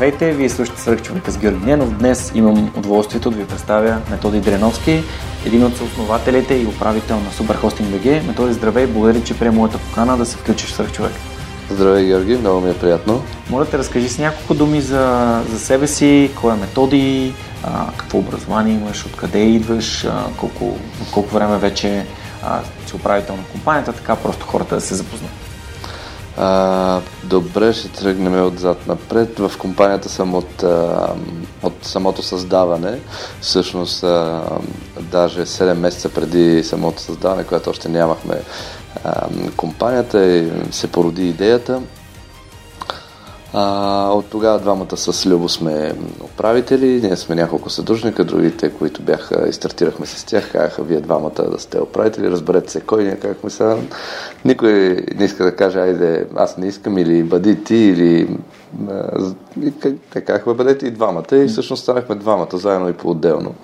Здравейте, вие слушате Свърх човека с Георги Ненов. Днес имам удоволствието да ви представя Методи Дреновски, един от съоснователите и управител на Superhosting BG. Методи, здравей, благодаря, че приема моята покана да се включиш в Свърх човек. Здравей, Георги, много ми е приятно. Моля те, разкажи с няколко думи за, за себе си, кой е Методи, а, какво образование имаш, откъде идваш, а, колко, колко време вече а, си управител на компанията, така просто хората да се запознат. А, добре, ще тръгнем отзад напред. В компанията съм от, а, от самото създаване. Всъщност, а, даже 7 месеца преди самото създаване, когато още нямахме а, компанията се породи идеята. А, от тогава двамата с Любо сме управители, ние сме няколко съдружника, другите, които бяха и стартирахме с тях, казаха вие двамата да сте управители, разберете се кой, ние казахме сега, никой не иска да каже, айде, аз не искам или бъди ти, или те казаха, бъдете и двамата и всъщност станахме двамата, заедно и по-отделно.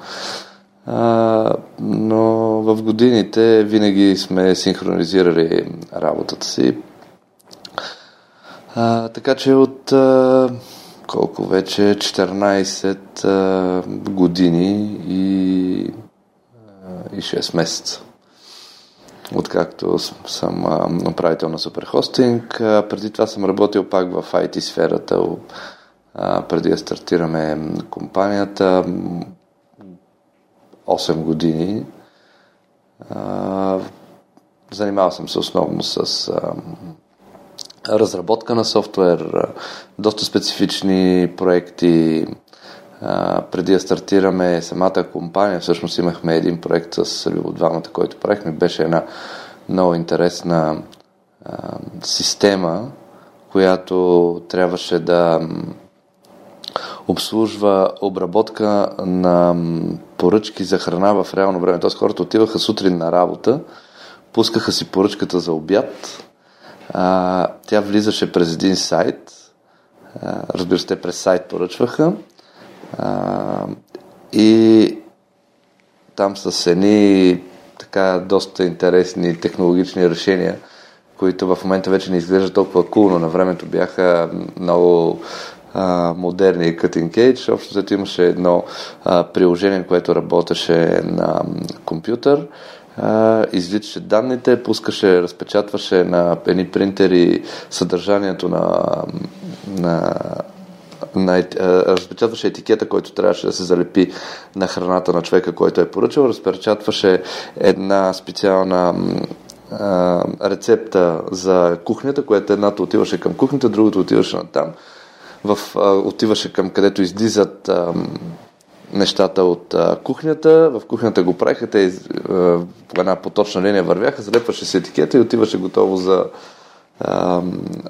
А, но в годините винаги сме синхронизирали работата си, а, така че от а, колко вече 14 а, години и, а, и 6 месеца. Откакто съм а, управител на Суперхостинг. А, преди това съм работил пак в IT сферата, преди да стартираме компанията. 8 години. А, занимавал съм се основно с а, разработка на софтуер, доста специфични проекти. преди да стартираме самата компания, всъщност имахме един проект с двамата, който правихме. Беше една много интересна система, която трябваше да обслужва обработка на поръчки за храна в реално време. Тоест хората отиваха сутрин на работа, пускаха си поръчката за обяд, а, тя влизаше през един сайт. А, разбира се, през сайт поръчваха. А, и там с едни така доста интересни технологични решения, които в момента вече не изглеждат толкова кулно. На времето бяха много а, модерни cutting edge. Общо имаше едно а, приложение, което работеше на компютър извличаше данните, пускаше, разпечатваше на едни принтери съдържанието на, на на, разпечатваше етикета, който трябваше да се залепи на храната на човека, който е поръчал, разпечатваше една специална а, рецепта за кухнята, която едната отиваше към кухнята, другото отиваше на там. В, а, отиваше към където излизат а, нещата от а, кухнята. В кухнята го правиха, те по една поточна линия вървяха, залепваше се етикета и отиваше готово за, а,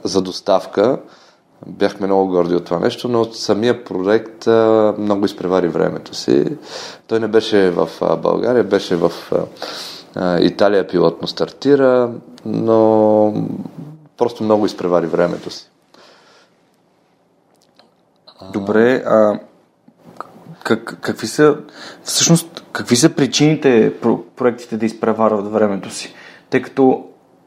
за доставка. Бяхме много горди от това нещо, но самия проект а, много изпревари времето си. Той не беше в а, България, беше в а, Италия пилотно стартира, но просто много изпревари времето си. Добре, а как, какви са, всъщност, какви са причините про, проектите да изпреварват времето си? Тъй като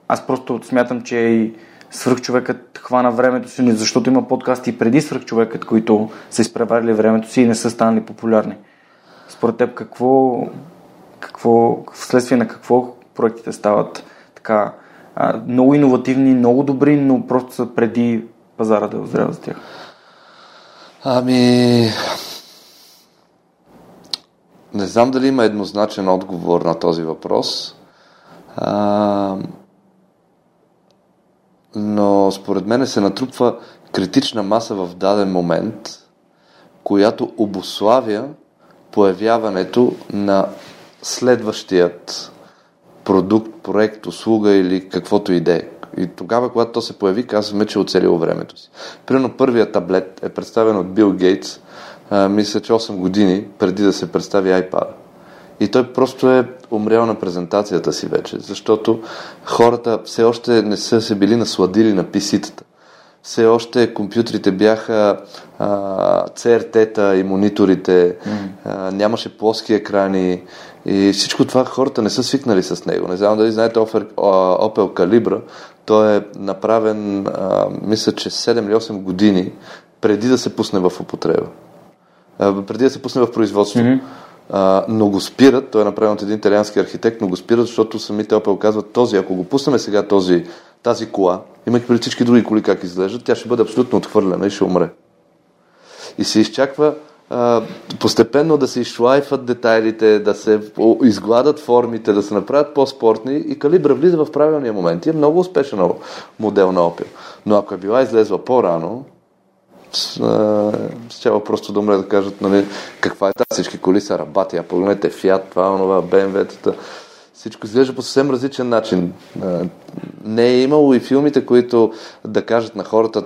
аз просто смятам, че и свръхчовекът хвана времето си, защото има подкасти преди свръхчовекът, които са изпреварили времето си и не са станали популярни. Според теб какво, какво вследствие на какво проектите стават така много иновативни, много добри, но просто са преди пазара да е за тях? Ами... Не знам дали има еднозначен отговор на този въпрос. А, но според мен се натрупва критична маса в даден момент, която обославя появяването на следващият продукт, проект, услуга или каквото и да е. И тогава, когато то се появи, казваме, че е оцелило времето си. Примерно първият таблет е представен от Бил Гейтс, а, мисля, че 8 години преди да се представи iPad. И той просто е умрял на презентацията си вече, защото хората все още не са се били насладили на писитата. Все още компютрите бяха CRT-та и мониторите, а, нямаше плоски екрани и всичко това хората не са свикнали с него. Не знам дали знаете Opel Calibra, той е направен, а, мисля, че 7 или 8 години преди да се пусне в употреба. Преди да се пусне в производство. Mm-hmm. А, но го спират, той е направен от един италиански архитект, но го спират, защото самите Opel казват този, ако го пуснем сега този, тази кола, имайки преди всички други коли как изглеждат, тя ще бъде абсолютно отхвърлена и ще умре. И се изчаква а, постепенно да се изшлайфат детайлите, да се изгладат формите, да се направят по-спортни и калибра влиза в правилния момент. И е много успешен модел на Opel. Но ако е била излезла по-рано, щява просто да умре да кажат, нали, каква е тази, всички коли са рабати, а погледнете Fiat, това, онова, BMW-тата. Всичко изглежда по съвсем различен начин. Не е имало и филмите, които да кажат на хората,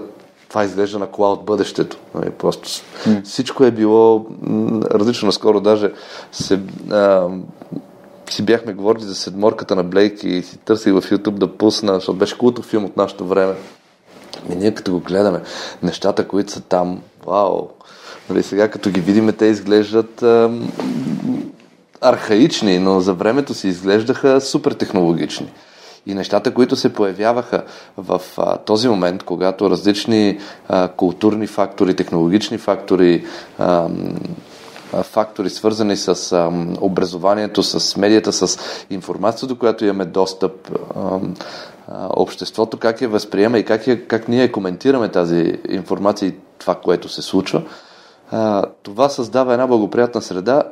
това изглежда на кола от бъдещето. Нали, просто mm. всичко е било различно. Наскоро даже се, а, си бяхме говорили за седморката на Блейк и си търсих в YouTube да пусна, защото беше култов филм от нашето време. И ние като го гледаме, нещата, които са там, вау, нали, сега като ги видиме, те изглеждат а, архаични, но за времето си изглеждаха супер технологични. И нещата, които се появяваха в а, този момент, когато различни а, културни фактори, технологични фактори, а, фактори, свързани с а, образованието, с медията, с информацията, до която имаме достъп, а, обществото как я възприема и как, я, как ние коментираме тази информация и това, което се случва. А, това създава една благоприятна среда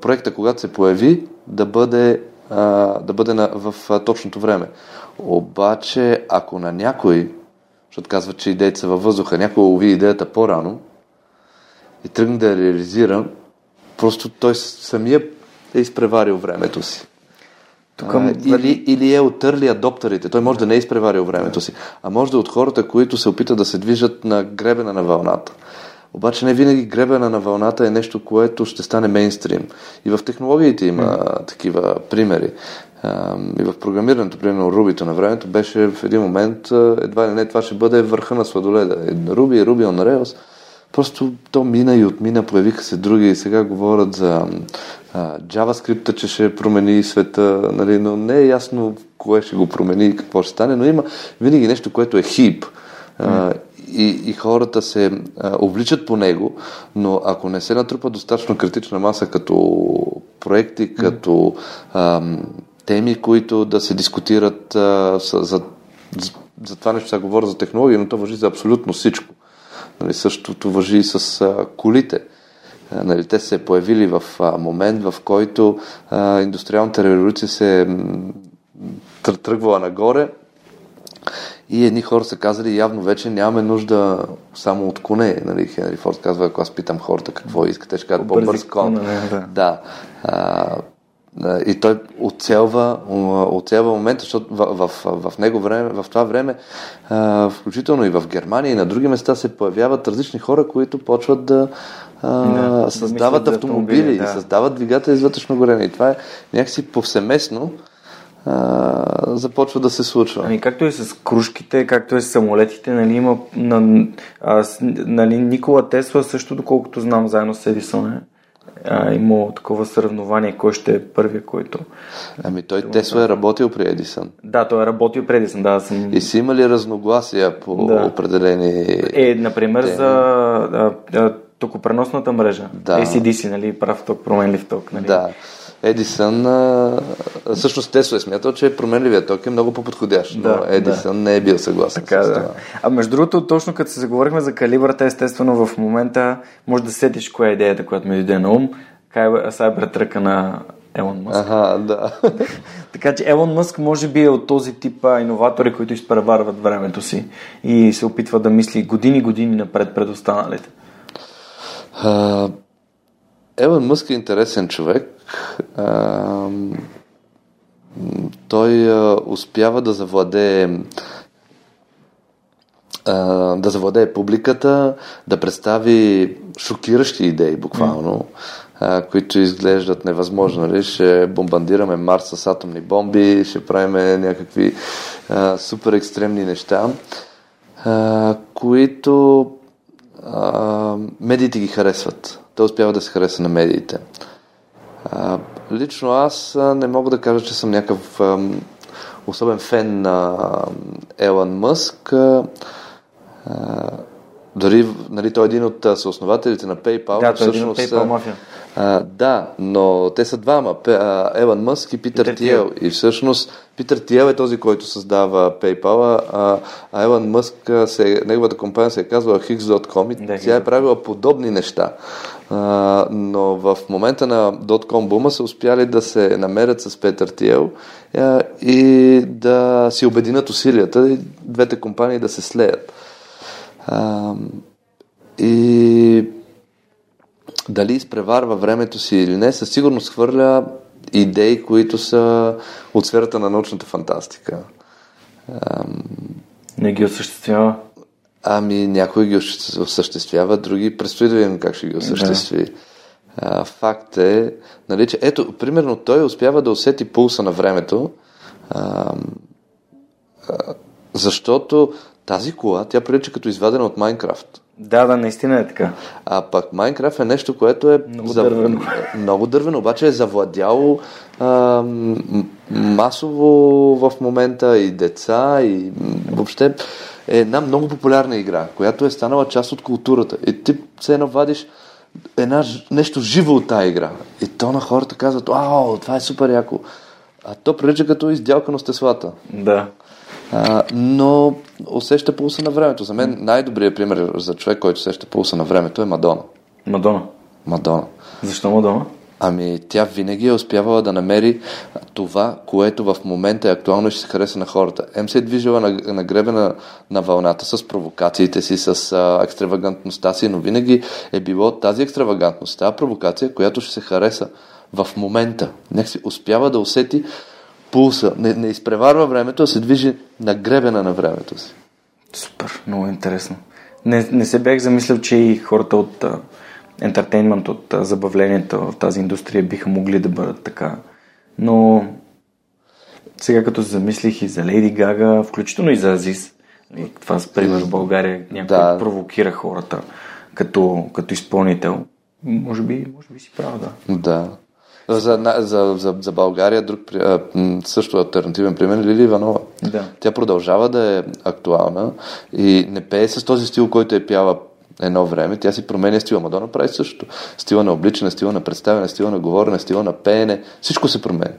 проекта, когато се появи, да бъде, а, да бъде на, в а, точното време. Обаче, ако на някой, защото казва, че идеите са във въздуха, някой лови идеята по-рано и тръгне да я реализира, просто той самия е изпреварил времето си. Тук, а, или, или е от адоптерите. Той може да не е изпреварил времето си, а може да е от хората, които се опитат да се движат на гребена на вълната. Обаче не винаги гребена на вълната е нещо, което ще стане мейнстрим. И в технологиите има mm. такива примери. И в програмирането, примерно Рубито на времето, беше в един момент, едва ли не, това ще бъде върха на сладоледа. Руби, Руби on Rails. Просто то мина и отмина, появиха се други и сега говорят за а, JavaScript, че ще промени света, нали, но не е ясно кое ще го промени и какво ще стане, но има винаги нещо, което е хип. А, и, и хората се а, увличат по него, но ако не се натрупа достатъчно критична маса като проекти, като а, теми, които да се дискутират а, за, за, за това нещо, сега говоря за технология, но то въжи за абсолютно всичко. Нали, същото въжи и с а, колите. А, нали, те се появили в а, момент, в който а, индустриалната революция се тръгвала нагоре и едни хора са казали, явно вече нямаме нужда само от коне. Нали, Хенри Форд казва, ако аз питам хората какво искате, ще кажат по-бърз кон. Да. да. А, и той оцелва, оцелва момента, защото в, в, в, него време, в това време, а, включително и в Германия и на други места се появяват различни хора, които почват да, а, да създават автомобили, автомобили да. създават двигатели с вътрешно горене. И това е някакси повсеместно а, започва да се случва. Ами както и с кружките, както и с самолетите, нали, има на, а, нали, Никола Тесла също, доколкото знам, заедно с Едисон е. А, има такова съревнование, кой ще е първия, който... Ами той Тесла е работил при Едисън. Да, той е работил при Едисън, да. Съм... И си има ли разногласия по да. определени... Е, например, теми? за а, а, токопреносната мрежа. Да. ACDC, нали, прав ток, променлив ток. Нали? Да. Едисън, а, всъщност Тесла е смятал, че променливият ток е много по-подходящ, Да, но Едисън не е бил съгласен Така, с да. това. А между другото, точно като се заговорихме за калибрата, естествено в момента може да сетиш коя е идеята, която ми дойде на ум. Cybertruck на Елон Мъск. Ага, да. Така че Елон Мъск може би е от този тип иноватори, които изпреварват времето си и се опитва да мисли години-години напред пред останалите. А, Елон Мъск е интересен човек. А, той а, успява да завладее а, да завладее публиката, да представи шокиращи идеи буквално, а, които изглеждат невъзможно. Нали? Ще бомбандираме Марс с атомни бомби, ще правим някакви а, супер екстремни неща, а, които а, медиите ги харесват. Той успява да се хареса на медиите. А, лично аз не мога да кажа, че съм някакъв ам, особен фен на Елън Мъск. А, а, дори, нали, той е един от съоснователите на PayPal. Да, той е един от PayPal мафия. а, да, но те са двама. Елън Мъск и Питър, Питър Тиел. И всъщност Питър Тиел е този, който създава PayPal, а, а Елън Мъск, се, неговата компания се е казвала Higgs.com и Да, тя е правила подобни неща. А, но в момента на Dotcom бума са успяли да се намерят с Петър Тиел а, и да си обединят усилията и двете компании да се слеят. А, и дали изпреварва времето си или не, със сигурност хвърля идеи, които са от сферата на научната фантастика. Не ги осъществява. Ами някои ги осъществ- осъществява, други предстои да видим как ще ги осъществи. А, факт е, нали, че ето, примерно той успява да усети пулса на времето, а, а, защото тази кола, тя прилича като извадена от Майнкрафт. Да, да, наистина е така. А пък Майнкрафт е нещо, което е Много дървено. много дървено, обаче е завладяло а, масово в момента и деца, и въобще е една много популярна игра, която е станала част от културата. И ти се едно вадиш една, нещо живо от тази игра. И то на хората казват, ао, това е супер яко. А то прилича като изделкано с теслата. Да. А, но усеща пулса на времето. За мен най-добрият пример за човек, който усеща пулса на времето е Мадона. Мадона. Мадона. Защо Мадона? Ами тя винаги е успявала да намери това, което в момента е актуално и ще се хареса на хората. Ем се е движила на, на гребена на вълната с провокациите си, с а, екстравагантността си, но винаги е било тази екстравагантност, тази провокация, която ще се хареса в момента. Някакси успява да усети пулса, не, не изпреварва времето, а се движи на гребена на времето си. Супер, много интересно. Не, не се бях замислил, че и хората от а, ентертейнмент, от а, забавлението в тази индустрия биха могли да бъдат така. Но сега като се замислих и за Лейди Гага, включително и за Азис, и това с пример в България някой Да. провокира хората като, като изпълнител, може би, може би си прав, да. Да. За, за, за, за България друг също альтернативен пример е Лили Иванова. Да. Тя продължава да е актуална и не пее с този стил, който е пяла едно време. Тя си променя стила. Мадона прави също. Стила на обличане, стила на представяне, стила на говорене, стила на пеене. Всичко се променя.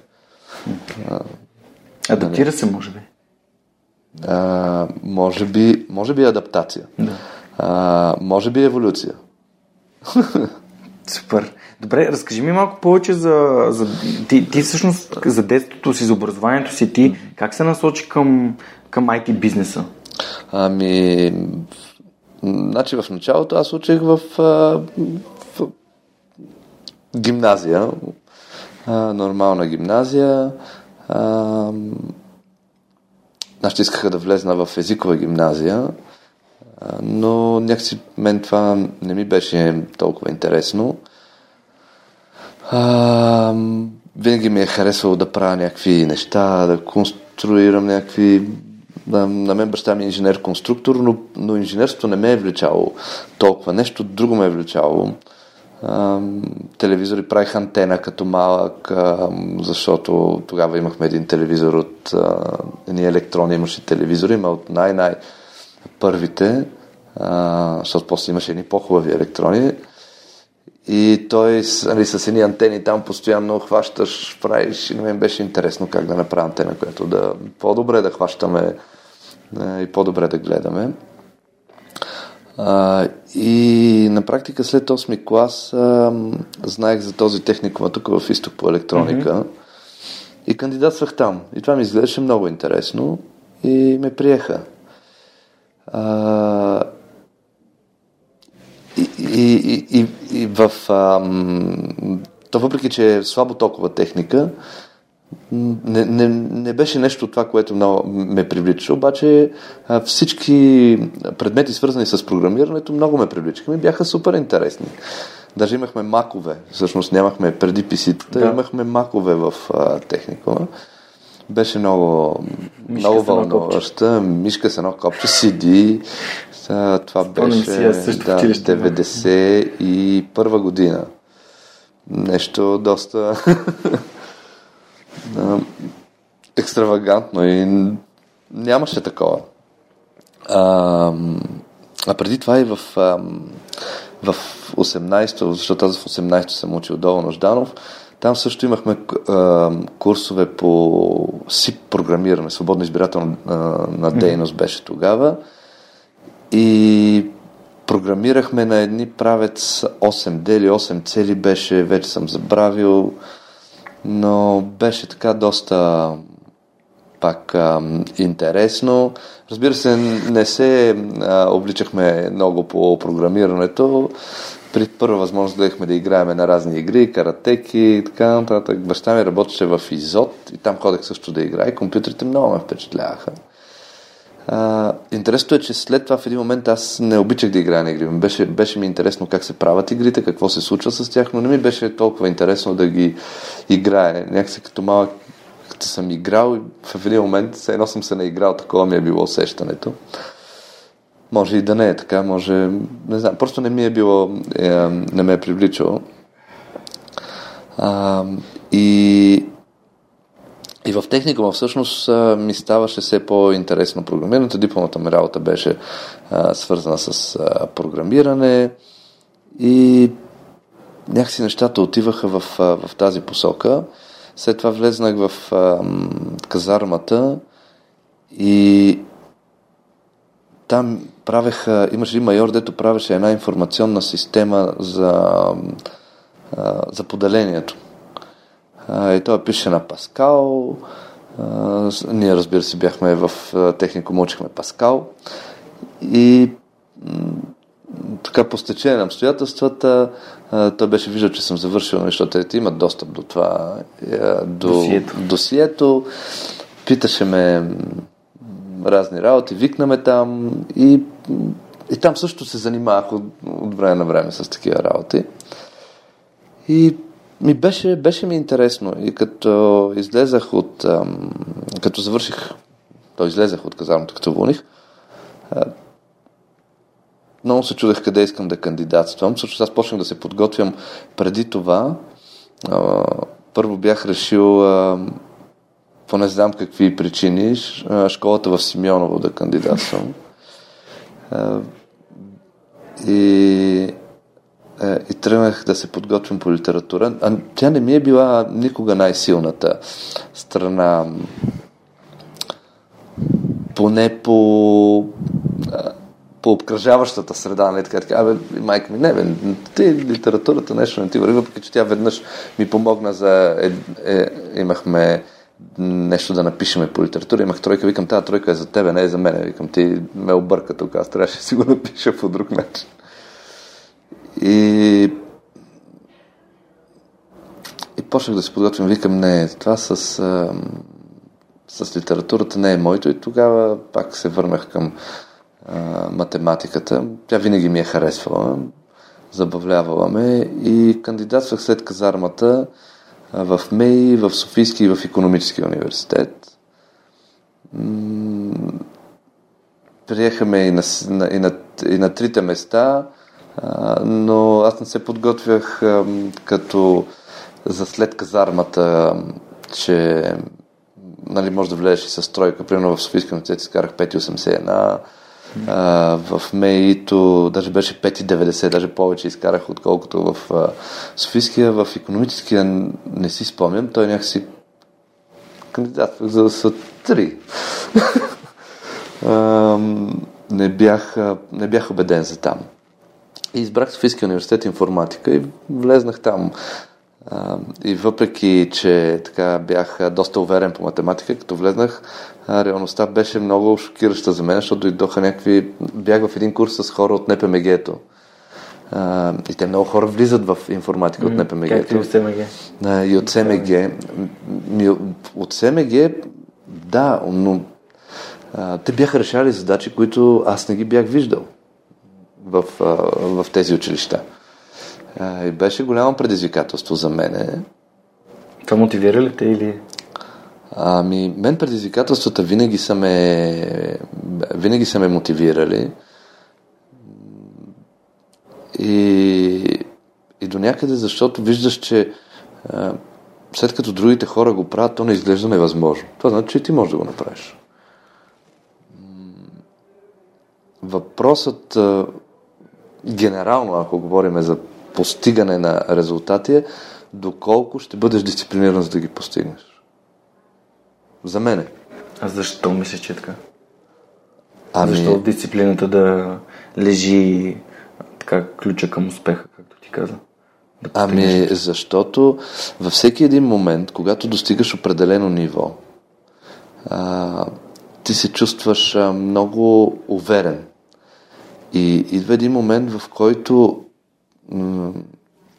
Адаптира се, може би. А, може, би, може би адаптация. Да. А, може би еволюция. Супер. Добре, разкажи ми малко повече за, за ти, ти всъщност за детството си, за образованието си, ти как се насочи към, към IT бизнеса? Ами, значи в началото аз учих в, а, в гимназия, а, нормална гимназия. А, значи искаха да влезна в езикова гимназия, но някакси мен това не ми беше толкова интересно. А, винаги ми е харесвало да правя някакви неща, да конструирам някакви... Да, на мен баща ми е инженер-конструктор, но, но инженерството не ме е влечало толкова. Нещо друго ме е влечало. А, телевизори правих антена като малък, а, защото тогава имахме един телевизор от а, едни електрони, имаше телевизори, има от най-най първите, защото после имаше едни по-хубави електрони. И той нали, с едни антени там постоянно хващаш, правиш и на мен беше интересно как да направя антена, която да по-добре да хващаме и по-добре да гледаме. А, и на практика след 8 клас а, знаех за този техникум тук в изток по електроника mm-hmm. и кандидатствах там. И това ми изглеждаше много интересно и ме приеха. А, и, и, и, и, и в... А, то въпреки, че е слабо толкова техника, не, не, не беше нещо това, което много ме привлича, обаче всички предмети, свързани с програмирането, много ме привличаха. Ми бяха супер интересни. Даже имахме макове, всъщност нямахме преди писитата, да. имахме макове в а, техникума. Беше много, мишка много вълнуваща. Мишка с едно копче сиди. Това беше да, 91 година. Нещо доста екстравагантно и нямаше такова. А, а преди това и в, в 18-то, защото аз в 18-то съм учил долу Ножданов, там също имахме а, курсове по СИП програмиране, свободно избирателна на дейност беше тогава. И програмирахме на едни правец 8 дели, 8 цели беше, вече съм забравил но беше така доста пак а, интересно. Разбира се, не се а, обличахме много по програмирането. При първа възможност гледахме да играем на разни игри, каратеки и така нататък. Баща ми работеше в Изот и там ходех също да играе. Компютрите много ме впечатляваха. А, интересното е, че след това в един момент аз не обичах да играя на игри. Беше, беше ми интересно как се правят игрите, какво се случва с тях, но не ми беше толкова интересно да ги играе. Някакси като малък, като съм играл, в един момент все едно съм се наиграл, такова ми е било усещането. Може и да не е така, може, не знам, просто не ми е било, е, не ме е привличало. И и в техникума всъщност ми ставаше все по-интересно програмирането. Дипломата ми работа беше а, свързана с а, програмиране и някакси нещата отиваха в, в тази посока. След това влезнах в а, казармата и там правеха, имаше и майор, дето правеше една информационна система за, за поделението и той пише на Паскал. Ние, разбира се, бяхме в технико, учихме Паскал. И така по стечение на обстоятелствата, той беше виждал, че съм завършил, защото те имат достъп до това, до досието. досието. Питаше ме разни работи, викнаме там и, и там също се занимавах от, от време на време с такива работи. И ми беше, беше ми интересно и като излезах от, като завърших, то излезах от казармата, като вълних, много се чудех къде искам да кандидатствам. Също аз почнах да се подготвям преди това. Първо бях решил, по не знам какви причини, школата в Симеоново да кандидатствам. И е, и тръгнах да се подготвям по литература. А тя не ми е била никога най-силната страна. Поне по по обкръжаващата среда, не така, така, абе, майка ми, не, бе, ти литературата нещо не ти върви, въпреки че тя веднъж ми помогна за, е, е, имахме нещо да напишеме по литература, имах тройка, викам, тази тройка е за тебе, не е за мен, викам, ти ме обърка тук, аз трябваше да си го напиша по друг начин. И и почнах да се подготвям, викам, не, това с, с литературата не е моето и тогава пак се върнах към а, математиката. Тя винаги ми е харесвала, забавлявала ме. И кандидатствах след казармата в МЕИ, в Софийски и в економически университет. Приехаме и на, и на, и на трите места – но аз не се подготвях като за след казармата, че нали, може да влезеш и с тройка. Примерно в Софийска университет изкарах 5,81, В МЕИ-то даже беше 5,90, даже повече изкарах, отколкото в Софийския. В економическия не си спомням, той някакси кандидат за да са три. не, бях, не бях убеден за там. И избрах Софийския университет информатика и влезнах там. И въпреки, че така бях доста уверен по математика, като влезнах, реалността беше много шокираща за мен, защото дойдоха някакви... Бях в един курс с хора от НПМГ-то. И те много хора влизат в информатика от НПМГ. Как и от СМГ? И от СМГ. От СМГ, да, но те бяха решали задачи, които аз не ги бях виждал в, в тези училища. И беше голямо предизвикателство за мене. Това мотивира ли те или... Ами, мен предизвикателствата винаги са ме, винаги са ме мотивирали. И, и до някъде, защото виждаш, че а, след като другите хора го правят, то не изглежда невъзможно. Това значи, че и ти можеш да го направиш. Въпросът, а, генерално, ако говорим за постигане на резултати е доколко ще бъдеш дисциплиниран за да ги постигнеш. За мене. А защо мислиш, че е така? Ами... Защо дисциплината да лежи така ключа към успеха, както ти каза? Да ами, защото във всеки един момент, когато достигаш определено ниво, а, ти се чувстваш а, много уверен. И идва един момент, в който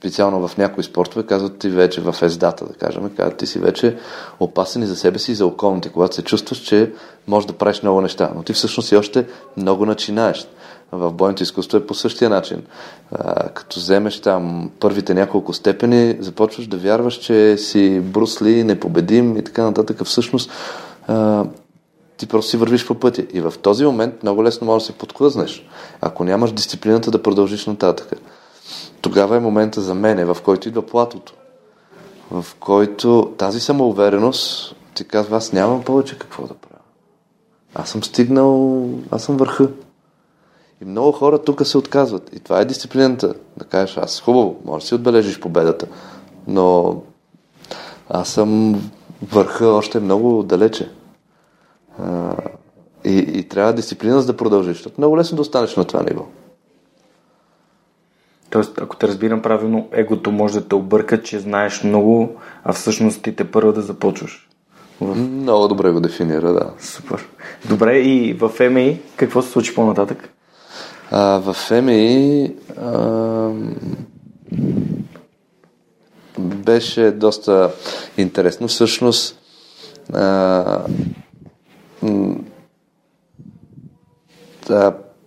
специално в някои спортове, казват ти вече в ездата, да кажем, казват ти си вече опасен и за себе си и за околните, когато се чувстваш, че можеш да правиш много неща, но ти всъщност си още много начинаеш. В бойното изкуство е по същия начин. А, като вземеш там първите няколко степени, започваш да вярваш, че си Брусли, непобедим и така нататък. Всъщност а, ти просто си вървиш по пътя. И в този момент много лесно можеш да се подклъзнеш, ако нямаш дисциплината да продължиш нататък тогава е момента за мене, в който идва платото. В който тази самоувереност ти казва, аз нямам повече какво да правя. Аз съм стигнал, аз съм върха. И много хора тук се отказват. И това е дисциплината. Да кажеш, аз хубаво, може да си отбележиш победата, но аз съм върха още много далече. И, и трябва дисциплина за да продължиш. Защото много лесно да останеш на това ниво. Тоест, ако те разбирам правилно, егото може да те обърка, че знаеш много, а всъщност ти те първо да започваш. В... Много добре го дефинира, да. Супер. Добре, и в МИ какво се случи по-нататък? А, в МИ а, беше доста интересно. Всъщност а,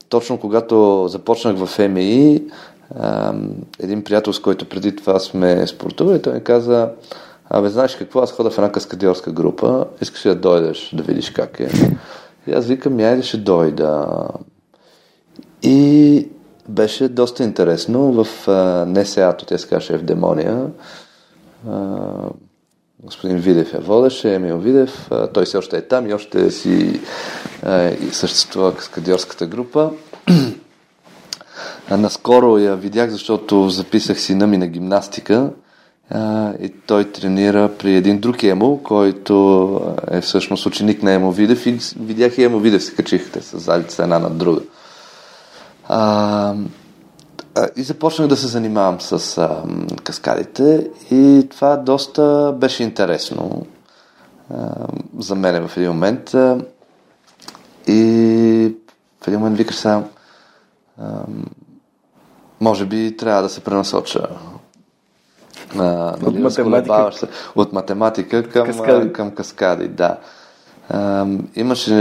точно когато започнах в Един приятел, с който преди това сме спортували, той ми каза, абе, знаеш какво, аз хода в една каскадиорска група, искаш да дойдеш да видиш как е? И аз викам, айде ще дойда. И беше доста интересно в НСА-то, тя се в Демония. господин Видев я водеше, Емил Видев, той все още е там и още си съществува каскадиорската група. Наскоро я видях, защото записах сина ми на гимнастика а, и той тренира при един друг Емо, който е всъщност ученик на Емо Видев и видях и Емо Видев се качиха, те са залица една над друга. А, и започнах да се занимавам с а, каскадите и това доста беше интересно а, за мен в един момент. А, и в един момент викаш сега, може би трябва да се пренасоча а, от, нали, математика. Се, от математика към каскади. към каскади. Да. А, имаше,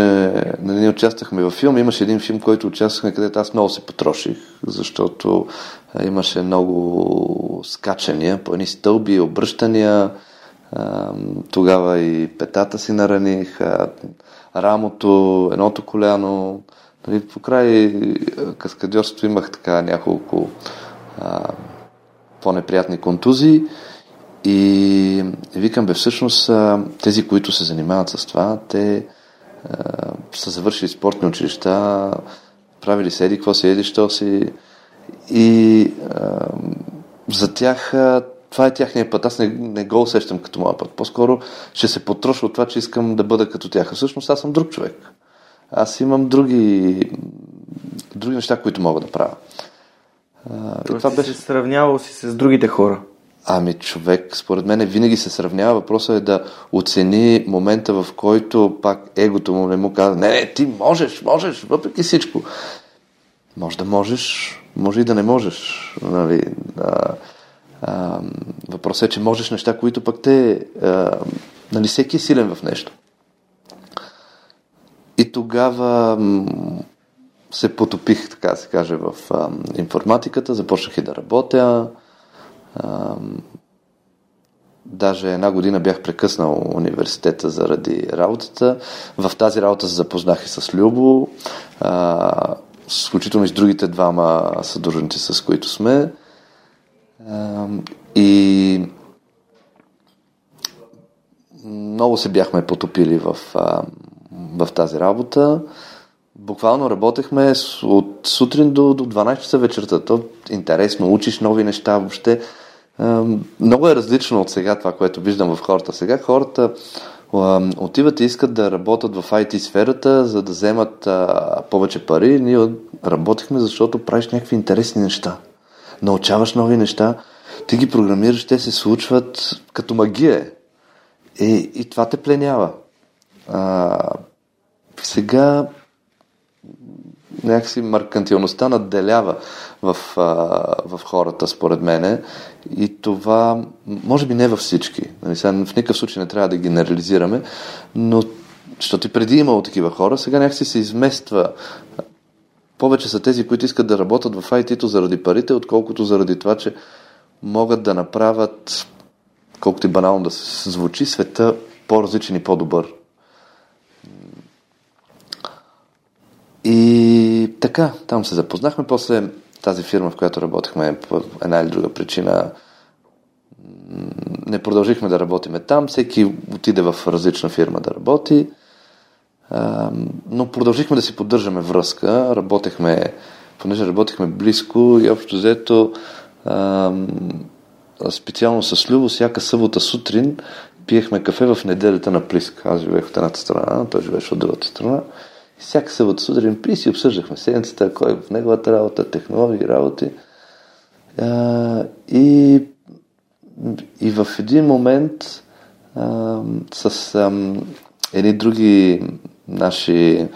нали, ние участвахме във филм, имаше един филм, който участвахме, където аз много се потроших, защото имаше много скачания по едни стълби, обръщания. А, тогава и петата си нараних, а, рамото, едното коляно. Нали, по край каскадьорството имах така няколко а, по-неприятни контузии и викам, бе, всъщност тези, които се занимават с това, те а, са завършили спортни училища, правили седи, какво си, еди, що си. И а, за тях а, това е тяхния път. Аз не, не го усещам като моя път. По-скоро ще се потроша от това, че искам да бъда като тях. Всъщност аз съм друг човек. Аз имам други, други неща, които мога да правя. А, Тоест това беше... се сравнявал си с другите хора. Ами човек, според мен винаги се сравнява. Въпросът е да оцени момента, в който пак егото му не му казва, не, не, ти можеш, можеш, въпреки всичко. Може да можеш, може и да не можеш. Нали? А, а, въпросът е, че можеш неща, които пък те... А, нали, всеки е силен в нещо. И тогава се потопих, така се каже, в информатиката, започнах и да работя. Даже една година бях прекъснал университета заради работата. В тази работа се запознах и с Любо, включително и с другите двама съдружници, с които сме. И много се бяхме потопили в, в тази работа. Буквално работехме от сутрин до, до 12 часа вечерта. То интересно, учиш нови неща въобще. Много е различно от сега това, което виждам в хората. Сега хората отиват и искат да работят в IT сферата, за да вземат повече пари. Ние работихме, защото правиш някакви интересни неща. Научаваш нови неща, ти ги програмираш, те се случват като магия. И, и това те пленява. Сега някакси маркантилността надделява в, в хората, според мене. И това, може би не във всички. Нали, в никакъв случай не трябва да генерализираме, но защото и преди имало такива хора, сега някакси се измества. Повече са тези, които искат да работят в IT-то заради парите, отколкото заради това, че могат да направят, колкото и банално да се звучи, света по-различен и по-добър. И така, там се запознахме. После тази фирма, в която работихме, по една или друга причина, не продължихме да работиме там. Всеки отиде в различна фирма да работи. Но продължихме да си поддържаме връзка. Работехме, понеже работехме близко и общо взето специално с Любо, всяка събота сутрин пиехме кафе в неделята на Плиск. Аз живеех от едната страна, той живееше от другата страна. Всяка събота сутрин при си обсъждахме седмицата, кой е в неговата работа, технологии, работи. А, и, и в един момент а, с а, едни други наши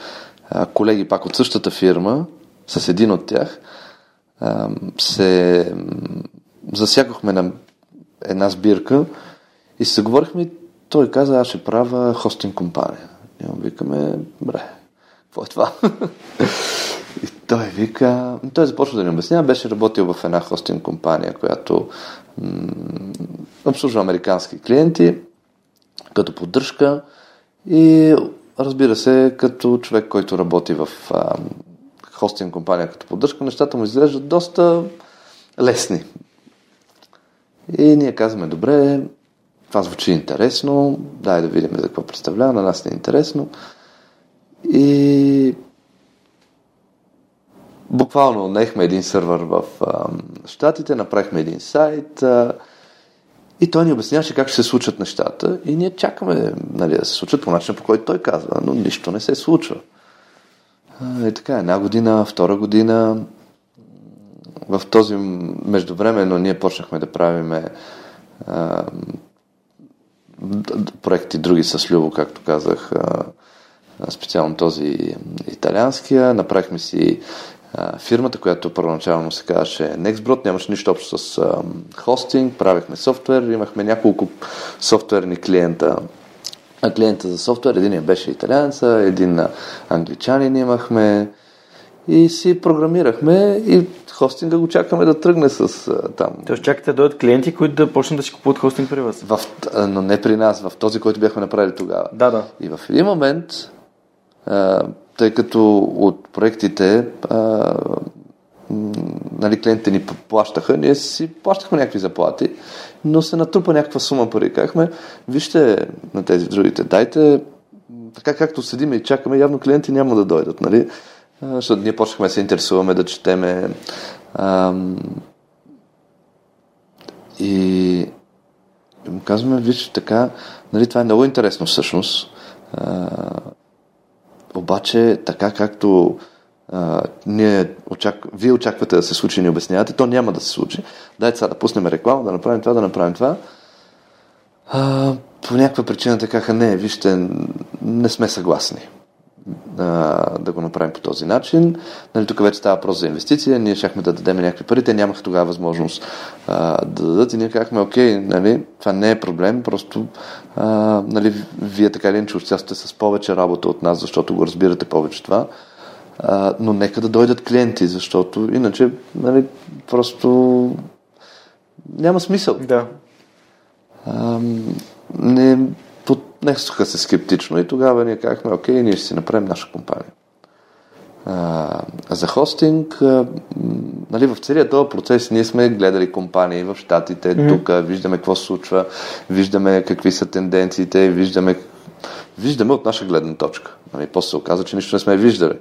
а, колеги, пак от същата фирма, с един от тях, а, се засякохме на една сбирка и се говорихме той каза, аз ще правя хостинг компания. И викаме, бре, какво е това? и той вика, той започва да ни обяснява, беше работил в една хостинг компания, която м- обслужва американски клиенти, като поддръжка и разбира се, като човек, който работи в а, хостинг компания като поддръжка, нещата му изглеждат доста лесни. И ние казваме, добре, това звучи интересно, дай да видим за какво представлява, на нас не е интересно. И буквално нехме един сървър в а, Штатите, направихме един сайт а, и той ни обясняваше как ще се случат нещата и ние чакаме нали, да се случат по начина, по който той казва, но нищо не се случва. А, и така, една година, втора година, в този междувременно ние почнахме да правиме а, проекти други с Любо, както казах, а, специално този италианския. Направихме си фирмата, която първоначално се казваше Nextbrot, нямаше нищо общо с хостинг, правихме софтуер, имахме няколко софтуерни клиента. Клиента за софтуер, един беше италианца, един англичанин имахме и си програмирахме и хостинга го чакаме да тръгне с там. Тоест чакате да дойдат клиенти, които да почнат да си купуват хостинг при вас. В, но не при нас, в този, който бяхме направили тогава. Да, да. И в един момент тъй като от проектите а, нали, клиентите ни плащаха, ние си плащахме някакви заплати, но се натрупа някаква сума пари. Казахме, вижте на тези другите, дайте, така както седиме и чакаме, явно клиенти няма да дойдат. Нали? защото ние почнахме да се интересуваме, да четеме. А, и му казваме, виж, така, нали, това е много интересно всъщност. А, обаче, така както а, ние очак... вие очаквате да се случи и ни обяснявате, то няма да се случи. Дайте сега да пуснем реклама, да направим това, да направим това. А, по някаква причина казаха, не, вижте, не сме съгласни а, да го направим по този начин. Нали, тук вече става въпрос за инвестиция, ние щяхме да дадем някакви пари, те нямаха тогава възможност а, да дадат и ние казахме, окей, нали, това не е проблем, просто а, нали, вие така или иначе участвате с повече работа от нас, защото го разбирате повече това, а, но нека да дойдат клиенти, защото иначе нали, просто няма смисъл. Да. А, не, поднесоха се скептично и тогава ние казахме, окей, ние ще си направим наша компания. За хостинг, нали, в целият този процес ние сме гледали компании в Штатите, mm-hmm. тук, виждаме какво се случва, виждаме какви са тенденциите, виждаме, виждаме от наша гледна точка. Нали, после се оказа, че нищо не сме виждали.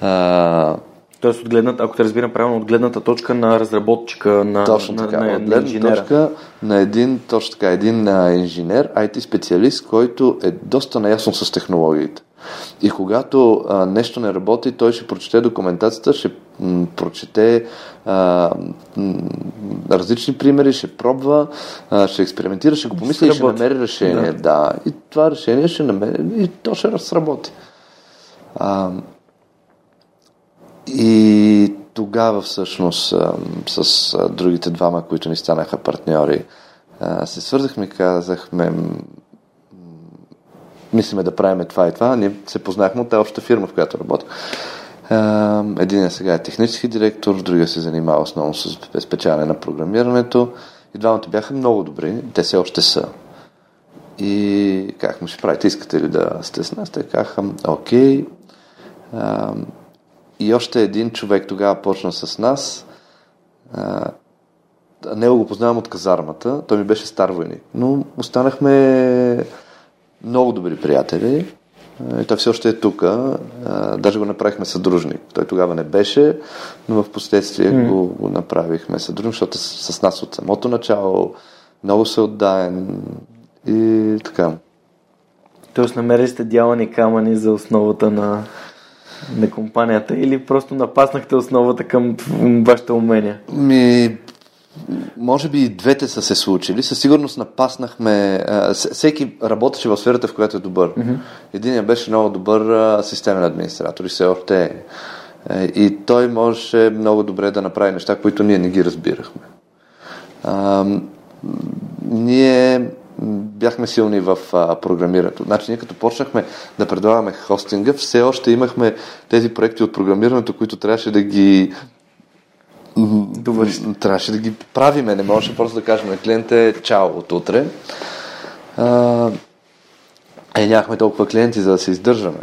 А, Тоест, от гледната, ако те разбирам правилно, от гледната точка на разработчика, на, точно така, на, на, от гледна инженера. точка на един, точно така, един а, инженер, IT специалист, който е доста наясно с технологиите. И когато а, нещо не работи, той ще прочете документацията, ще м, прочете а, м, различни примери, ще пробва, а, ще експериментира, ще го помисли и ще намери решение. Да. да. И това решение ще намери и то ще разработи. А, и тогава всъщност с другите двама, които ни станаха партньори, се свързахме и казахме, мислиме да правим това и това. Ние се познахме от тази обща фирма, в която работя. Един сега е технически директор, другия се занимава основно с спечаване на програмирането. И двамата бяха много добри, те все още са. И как му ще правите, искате ли да сте с нас? Те казаха, окей. И още един човек тогава почна с нас. Него го познавам от казармата. Той ми беше стар войник. Но останахме много добри приятели. И той все още е тук. Даже го направихме съдружник. Той тогава не беше, но в последствие mm. го, го направихме съдружник, защото с, с нас от самото начало много се отдаен и така. Тоест намерили сте дялани камъни за основата на на компанията или просто напаснахте основата към вашите умения? Ми, може би и двете са се случили. Със сигурност напаснахме. Всеки работеше в сферата, в която е добър. Mm-hmm. Единият беше много добър системен администратор и все още е. И той можеше много добре да направи неща, които ние не ги разбирахме. А, ние бяхме силни в а, програмирането. Значи ние като почнахме да предлагаме хостинга, все още имахме тези проекти от програмирането, които трябваше да ги Довърши. Трябваше да ги правиме, не можеше просто да кажем на клиента е чао от утре. А, е, нямахме толкова клиенти, за да се издържаме.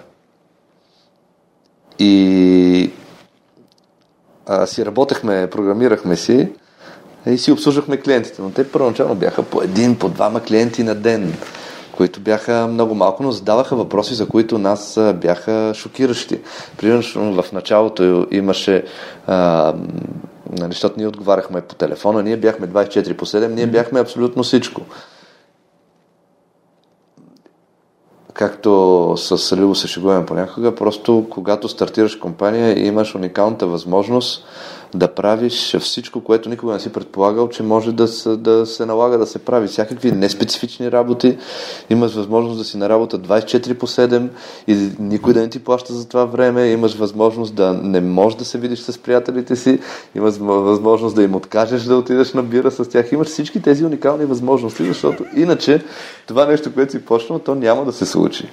И а, си работехме, програмирахме си и си обслужвахме клиентите. Но те първоначално бяха по един, по двама клиенти на ден, които бяха много малко, но задаваха въпроси, за които нас бяха шокиращи. Примерно в началото имаше а, нали, защото ние отговаряхме по телефона, ние бяхме 24 по 7, ние бяхме абсолютно всичко. както с Любо се шегуваме понякога, просто когато стартираш компания имаш уникалната възможност да правиш всичко, което никога не си предполагал, че може да се, да се налага да се прави. Всякакви неспецифични работи. Имаш възможност да си на работа 24 по 7 и никой да не ти плаща за това време. Имаш възможност да не можеш да се видиш с приятелите си. Имаш възможност да им откажеш да отидеш на бира с тях. Имаш всички тези уникални възможности, защото иначе това нещо, което си почнал, то няма да се случи.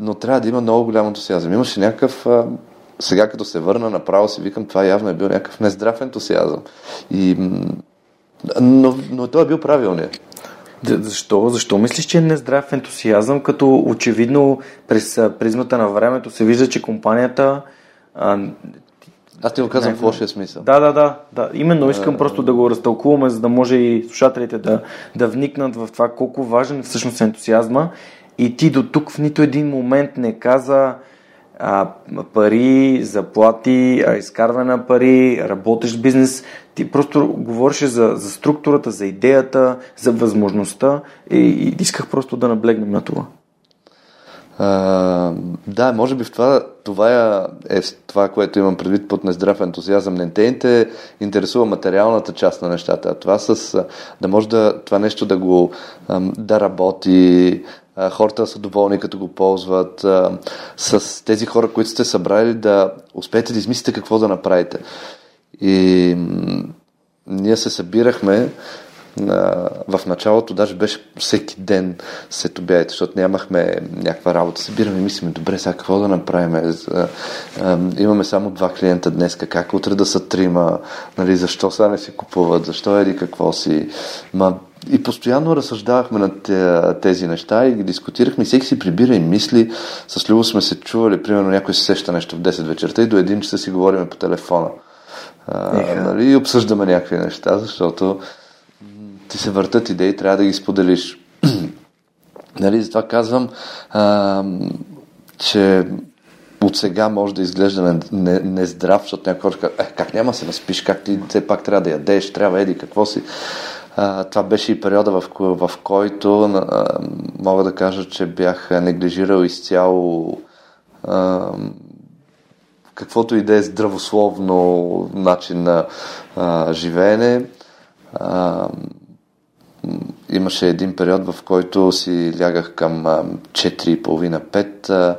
Но трябва да има много голям ентусиазъм. Имаше някакъв сега като се върна направо си викам, това явно е бил някакъв нездрав ентусиазъм. И, но, но той е бил правилният. Защо? Защо мислиш, че е нездрав ентусиазъм, като очевидно през призмата на времето се вижда, че компанията а, аз ти го казвам не, в лошия смисъл. Да, да, да, да. Именно искам а, просто да го разтълкуваме, за да може и слушателите да, да вникнат в това колко важен всъщност е ентусиазма. И ти до тук в нито един момент не каза а, пари, заплати, а, изкарване на пари, работещ бизнес. Ти просто говореше за, за структурата, за идеята, за възможността и, и исках просто да наблегнем на това. А, да, може би в това, това е това, което имам предвид под нездрав ентузиазъм. Не те те интересува материалната част на нещата, а това с да може да, това нещо да го да работи, хората са доволни като го ползват, с тези хора, които сте събрали да успеете да измислите какво да направите. И ние се събирахме в началото даже беше всеки ден след обядите, защото нямахме някаква работа. Събираме и мислиме, добре, сега какво да направим? Имаме само два клиента днес, как утре да са трима, нали, защо сега не си купуват, защо еди какво си. Ма, и постоянно разсъждавахме на тези неща и ги дискутирахме. Всеки си прибира и мисли. С Любо сме се чували, примерно някой се сеща нещо в 10 вечерта и до един часа си говорим по телефона. А, нали, и обсъждаме някакви неща, защото ти се въртат идеи, трябва да ги споделиш. нали, затова казвам, а, че от сега може да изглежда нездрав, защото някой хора е, как няма се наспиш, как ти все пак трябва да ядеш, трябва еди, какво си. А, това беше и периода, в, в който а, мога да кажа, че бях неглижирал изцяло а, каквото и да е здравословно начин на а, живеене. А, имаше един период, в който си лягах към 4.30-5.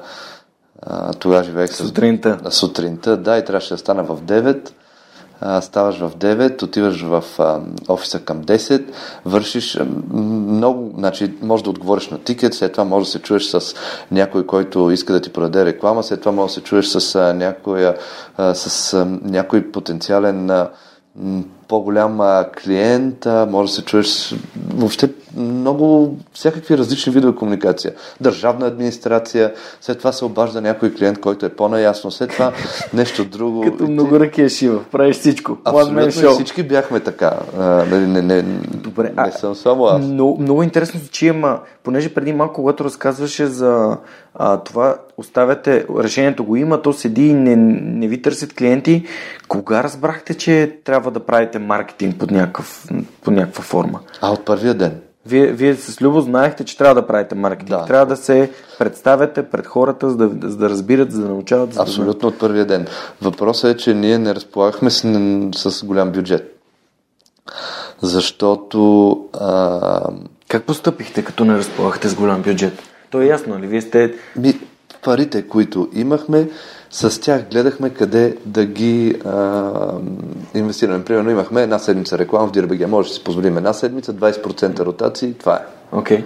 Тогава живеех с... Сутринта. Сутринта, да, и трябваше да стана в 9 ставаш в 9, отиваш в офиса към 10, вършиш много, значи може да отговориш на тикет, след това може да се чуеш с някой, който иска да ти продаде реклама, след това може да се чуеш с, някоя, с някой потенциален а, по-голям клиент, може да се чуеш въобще много всякакви различни видове комуникация. Държавна администрация, след това се обажда някой клиент, който е по-наясно, след това нещо друго. Като много ръки шива, правиш всичко. Абсолютно всички бяхме така. А, не, не, не, Добре, не съм само аз. Много, много интересно че има, понеже преди малко, когато разказваше за а, това, оставяте, решението го има, то седи и не, не ви търсят клиенти. Кога разбрахте, че трябва да правите маркетинг под, някакъв, под някаква форма? А от първия ден. Вие, вие с Любо знаехте, че трябва да правите маркетинг. Да. Трябва да се представяте пред хората, за да, за да разбират, за да научават. За Абсолютно да... от първия ден. Въпросът е, че ние не разполагахме с, с голям бюджет. Защото... А... Как постъпихте, като не разполагахте с голям бюджет? То е ясно, ли? Нали? Вие сте... Ми, парите, които имахме, с тях гледахме къде да ги а, инвестираме. Примерно имахме една седмица реклама в Дирбеге. Може да си позволим една седмица, 20% ротации, това е. Okay.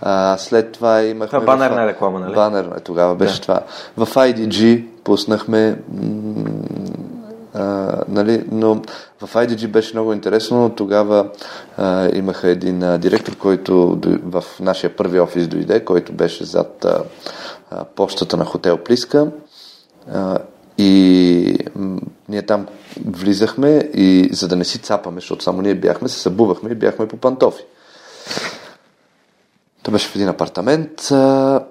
А, след това имахме... Това банерна реклама, нали? Банерна, тогава беше да. това. В IDG пуснахме а, нали, но в IDG беше много интересно. Тогава а, имаха един а, директор, който в нашия първи офис дойде, който беше зад а, а, почтата на хотел Плиска. А, и ние там влизахме и за да не си цапаме, защото само ние бяхме, се събувахме и бяхме по пантофи. Това беше в един апартамент. А,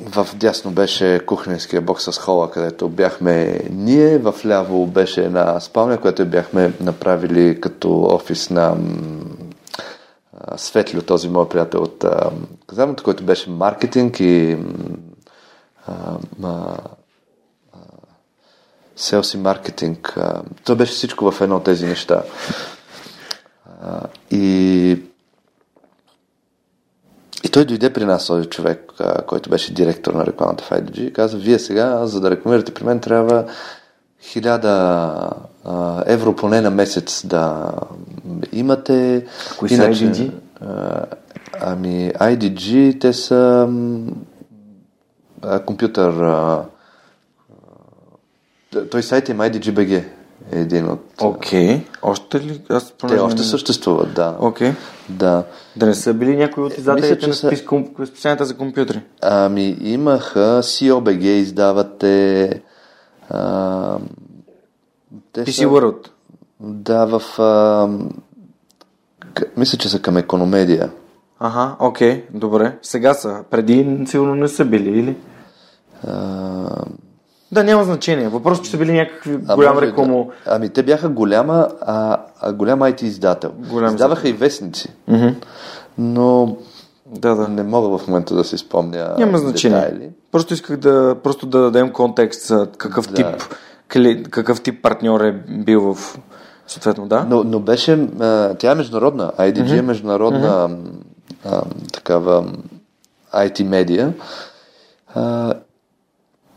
в дясно беше кухненския бокс с хола, където бяхме ние. В ляво беше една спалня, която бяхме направили като офис на Светлио, този мой приятел от казармата, който беше маркетинг и селс и маркетинг. Това беше всичко в едно от тези неща. И и той дойде при нас, този човек, който беше директор на рекламата в IDG и каза, вие сега, за да рекламирате при мен, трябва хиляда евро поне на месец да имате. Кои са IDG? ами, IDG, те са компютър. Той сайт е IDG.bg е един от... Окей. Okay. Още ли? Аз Те още съществуват, да. Окей. Okay. Да. Да не са били някои от издателите на са... списанията за компютри? Ами имаха, COBG издавате... А... Те PC са... World. Да, в... А... Мисля, че са към економедия. Ага, окей, добре. Сега са. Преди сигурно не са били, или? А, Да, няма значение. Въпросът, че са били някакви а голям рекламо... Да. Ами те бяха голяма, а, а голям IT издател. Голям Издаваха и вестници. Мгм. Но Да, да. не мога в момента да си спомня Няма значение. детайли. Просто исках да, просто да дадем контекст за какъв Да. тип, кли, какъв тип партньор е бил в съответно, да? Но, но беше, тя е международна. IDG е международна а, такава IT медия. А,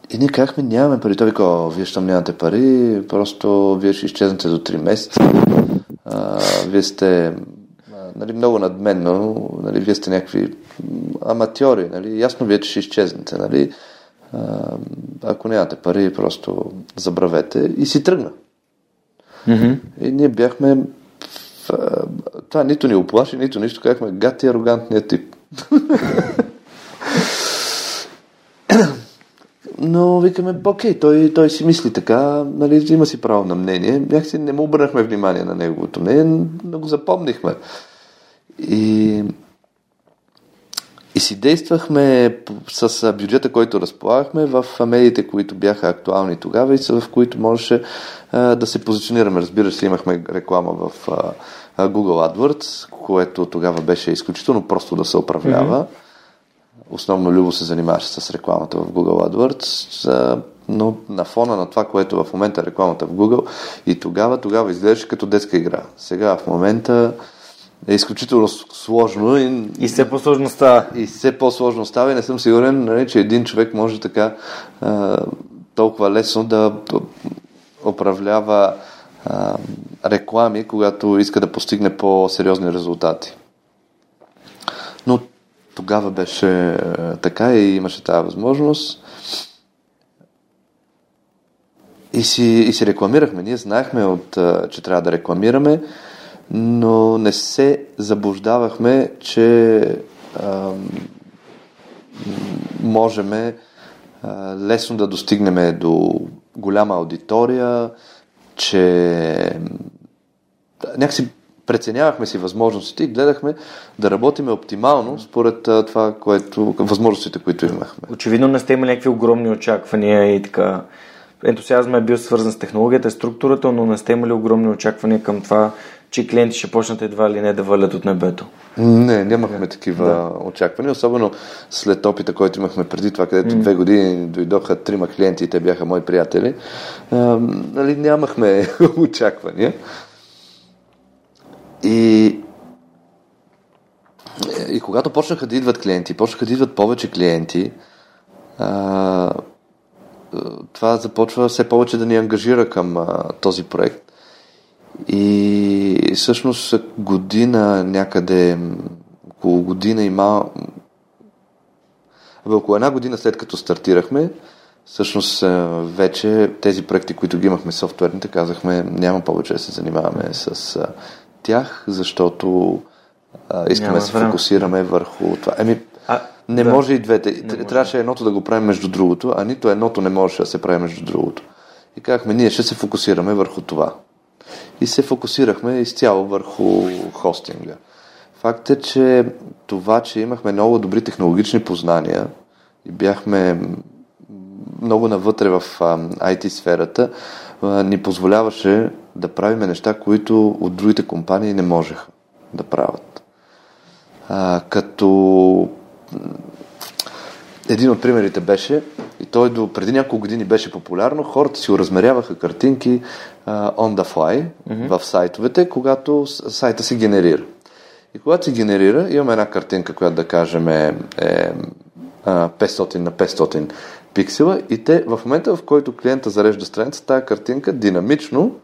и ние казахме, нямаме пари. Той вика, «О, вие ще нямате пари, просто вие ще изчезнете до 3 месеца. А, вие сте нали, много надменно, нали, вие сте някакви аматьори, нали, ясно вие, че ще изчезнете, нали. А, ако нямате пари, просто забравете. И си тръгна. Мгм. И ние бяхме... Това нито ни оплаши, нито нищо. Казахме, гати арогантният тип. Но викаме, окей, той, той си мисли така, нали, има си право на мнение. Някакси не му обърнахме внимание на неговото мнение, но го запомнихме. И, и си действахме с бюджета, който разполагахме в медиите, които бяха актуални тогава и са, в които можеше а, да се позиционираме. Разбира се, имахме реклама в а, Google AdWords, което тогава беше изключително просто да се управлява. Основно Любо се занимаваше с рекламата в Google AdWords, но на фона на това, което в момента е рекламата в Google и тогава, тогава изглеждаше като детска игра. Сега в момента е изключително сложно и, И все по-сложно става. и все по-сложно става и не съм сигурен, нали, че един човек може така а, толкова лесно да управлява а, реклами, когато иска да постигне по-сериозни резултати. Тогава беше а, така и имаше тази възможност. И си, и си рекламирахме. Ние знаехме, от, а, че трябва да рекламираме, но не се заблуждавахме, че а, можем а, лесно да достигнем до голяма аудитория, че някакси преценявахме си възможностите и гледахме да работиме оптимално според а, това, което, възможностите, които имахме. Очевидно не сте имали някакви огромни очаквания и така. Ентусиазмът е бил свързан с технологията структурата, но не сте имали огромни очаквания към това, че клиенти ще почнат едва ли не да валят от небето. Не, нямахме такива да. очаквания, особено след опита, който имахме преди това, където mm. две години дойдоха трима клиенти и те бяха мои приятели. А, нали, нямахме очаквания. И, и когато почнаха да идват клиенти, почнаха да идват повече клиенти, а, това започва все повече да ни ангажира към а, този проект. И всъщност година някъде, около година и мал... Абе, около една година след като стартирахме, всъщност а, вече тези проекти, които ги имахме софтуерните, казахме, няма повече да се занимаваме с тях, защото а, искаме Няма да се време. фокусираме върху това. Еми, А, не да. може и двете. Трябваше едното да го правим между другото, а нито едното не можеше да се прави между другото. И казахме, ние ще се фокусираме върху това. И се фокусирахме изцяло върху хостинга. Факт е, че това, че имахме много добри технологични познания и бяхме много навътре в IT сферата, ни позволяваше да правиме неща, които от другите компании не можеха да правят. А, като един от примерите беше, и той до преди няколко години беше популярно, хората си размеряваха картинки а, on the fly mm-hmm. в сайтовете, когато сайта се генерира. И когато се генерира, имаме една картинка, която да кажем е, е а, 500 на 500 пиксела и те в момента, в който клиента зарежда страница, тази картинка динамично